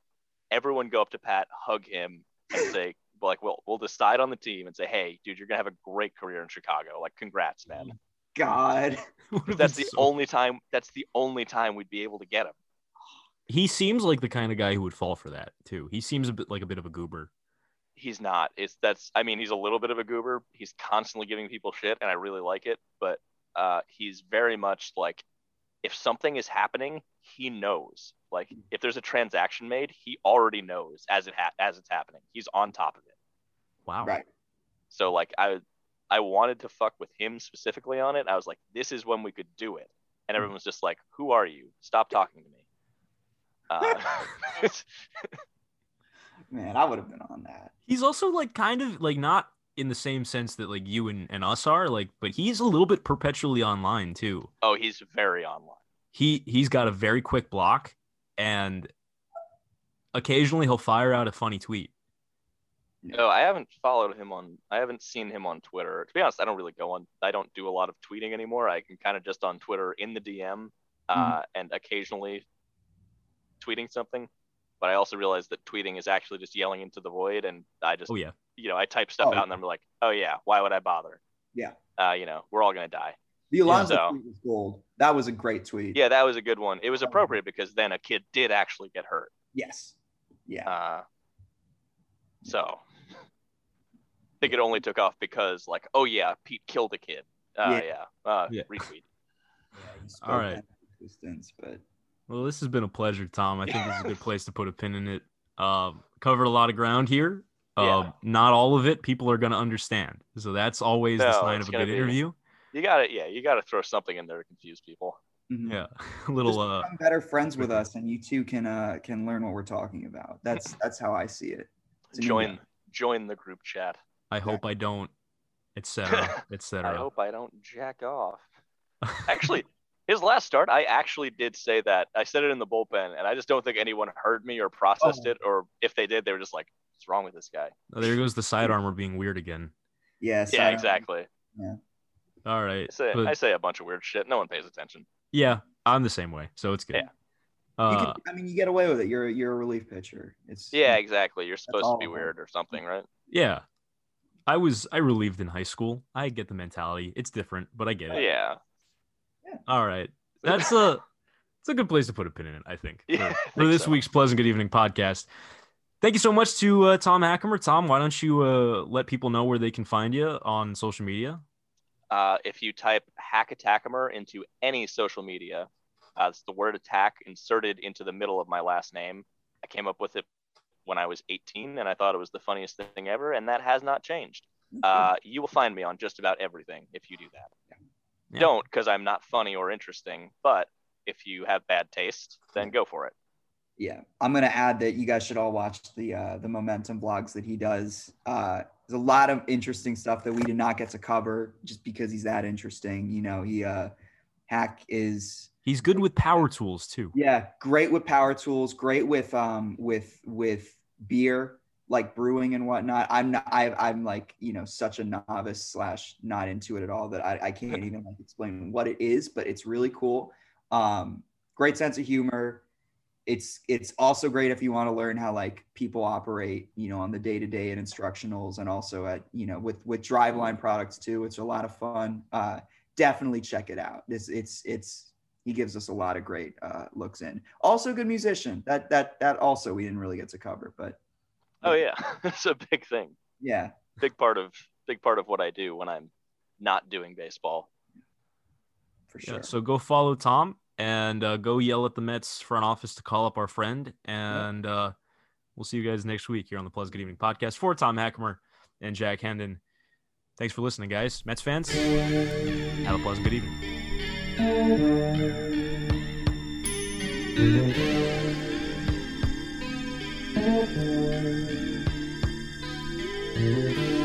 everyone go up to Pat, hug him, and say, like, we'll we'll decide on the team and say, hey, dude, you're gonna have a great career in Chicago. Like, congrats, man. Mm. God. That's the so... only time. That's the only time we'd be able to get him. He seems like the kind of guy who would fall for that too. He seems a bit like a bit of a goober. He's not. It's that's. I mean, he's a little bit of a goober. He's constantly giving people shit, and I really like it. But uh, he's very much like, if something is happening, he knows. Like, if there's a transaction made, he already knows as it ha- as it's happening. He's on top of it. Wow. Right. So like, I I wanted to fuck with him specifically on it. I was like, this is when we could do it. And everyone was just like, who are you? Stop talking to me. Uh, Man, I would have been on that. He's also like kind of like not in the same sense that like you and, and us are like, but he's a little bit perpetually online too. Oh, he's very online. He he's got a very quick block and occasionally he'll fire out a funny tweet. No, I haven't followed him on. I haven't seen him on Twitter. To be honest, I don't really go on. I don't do a lot of tweeting anymore. I can kind of just on Twitter in the DM, uh, mm-hmm. and occasionally tweeting something. But I also realize that tweeting is actually just yelling into the void, and I just, oh yeah, you know, I type stuff oh, out, and I'm like, oh yeah, why would I bother? Yeah. Uh, you know, we're all gonna die. The yeah, so, tweet was gold. That was a great tweet. Yeah, that was a good one. It was appropriate because then a kid did actually get hurt. Yes. Yeah. Uh, so think it only took off because like, oh yeah, Pete killed a kid. Uh, yeah. Yeah. Uh, yeah. Retweet. Yeah, All right. Existence, but well, this has been a pleasure, Tom. I think this is a good place to put a pin in it. Uh, covered a lot of ground here. Uh, yeah. Not all of it people are going to understand. So that's always no, the sign of a good be, interview. You got to, yeah, you got to throw something in there to confuse people. Mm-hmm. Yeah, a little. Just uh, better friends with us, and you two can uh can learn what we're talking about. That's that's how I see it. Join join the group chat. I hope I don't, etc. etc. I hope I don't jack off. Actually, his last start, I actually did say that. I said it in the bullpen, and I just don't think anyone heard me or processed oh. it, or if they did, they were just like, "What's wrong with this guy?" Oh, there goes the side armor being weird again. Yes. Yeah, exactly. Yeah. All right. I say, but, I say a bunch of weird shit. No one pays attention. Yeah, I'm the same way, so it's good. Yeah. Uh, can, I mean, you get away with it. You're you're a relief pitcher. It's yeah, exactly. You're supposed to be weird or something, right? Yeah, I was I relieved in high school. I get the mentality. It's different, but I get it. Yeah. yeah. All right. That's a it's a good place to put a pin in it, I think. For, yeah, for this so. week's Pleasant Good Evening podcast. Thank you so much to uh, Tom Hackimer. Tom, why don't you uh, let people know where they can find you on social media? Uh, if you type Hack attackamer into any social media, uh, it's the word attack inserted into the middle of my last name. I came up with it when I was 18, and I thought it was the funniest thing ever, and that has not changed. Uh, you will find me on just about everything if you do that. Yeah. Don't, because I'm not funny or interesting, but if you have bad taste, then go for it. Yeah, I'm gonna add that you guys should all watch the uh, the momentum vlogs that he does. Uh, there's a lot of interesting stuff that we did not get to cover just because he's that interesting. You know, he uh, Hack is he's good with power tools too. Yeah, great with power tools. Great with um with with beer, like brewing and whatnot. I'm not, I, I'm like, you know, such a novice slash not into it at all that I, I can't even like explain what it is, but it's really cool. Um, great sense of humor. It's, it's also great if you want to learn how like people operate, you know, on the day to day and instructionals and also at, you know, with, with driveline products too. It's a lot of fun. Uh, definitely check it out. It's, it's, it's, he gives us a lot of great uh, looks in. Also, good musician. That that that also we didn't really get to cover, but oh yeah, it's a big thing. Yeah, big part of big part of what I do when I'm not doing baseball. For sure. Yeah, so go follow Tom and uh, go yell at the Mets front office to call up our friend, and yeah. uh, we'll see you guys next week here on the Plus Good Evening podcast for Tom Hackimer and Jack Hendon. Thanks for listening, guys. Mets fans, have a pleasant good evening. Thank you.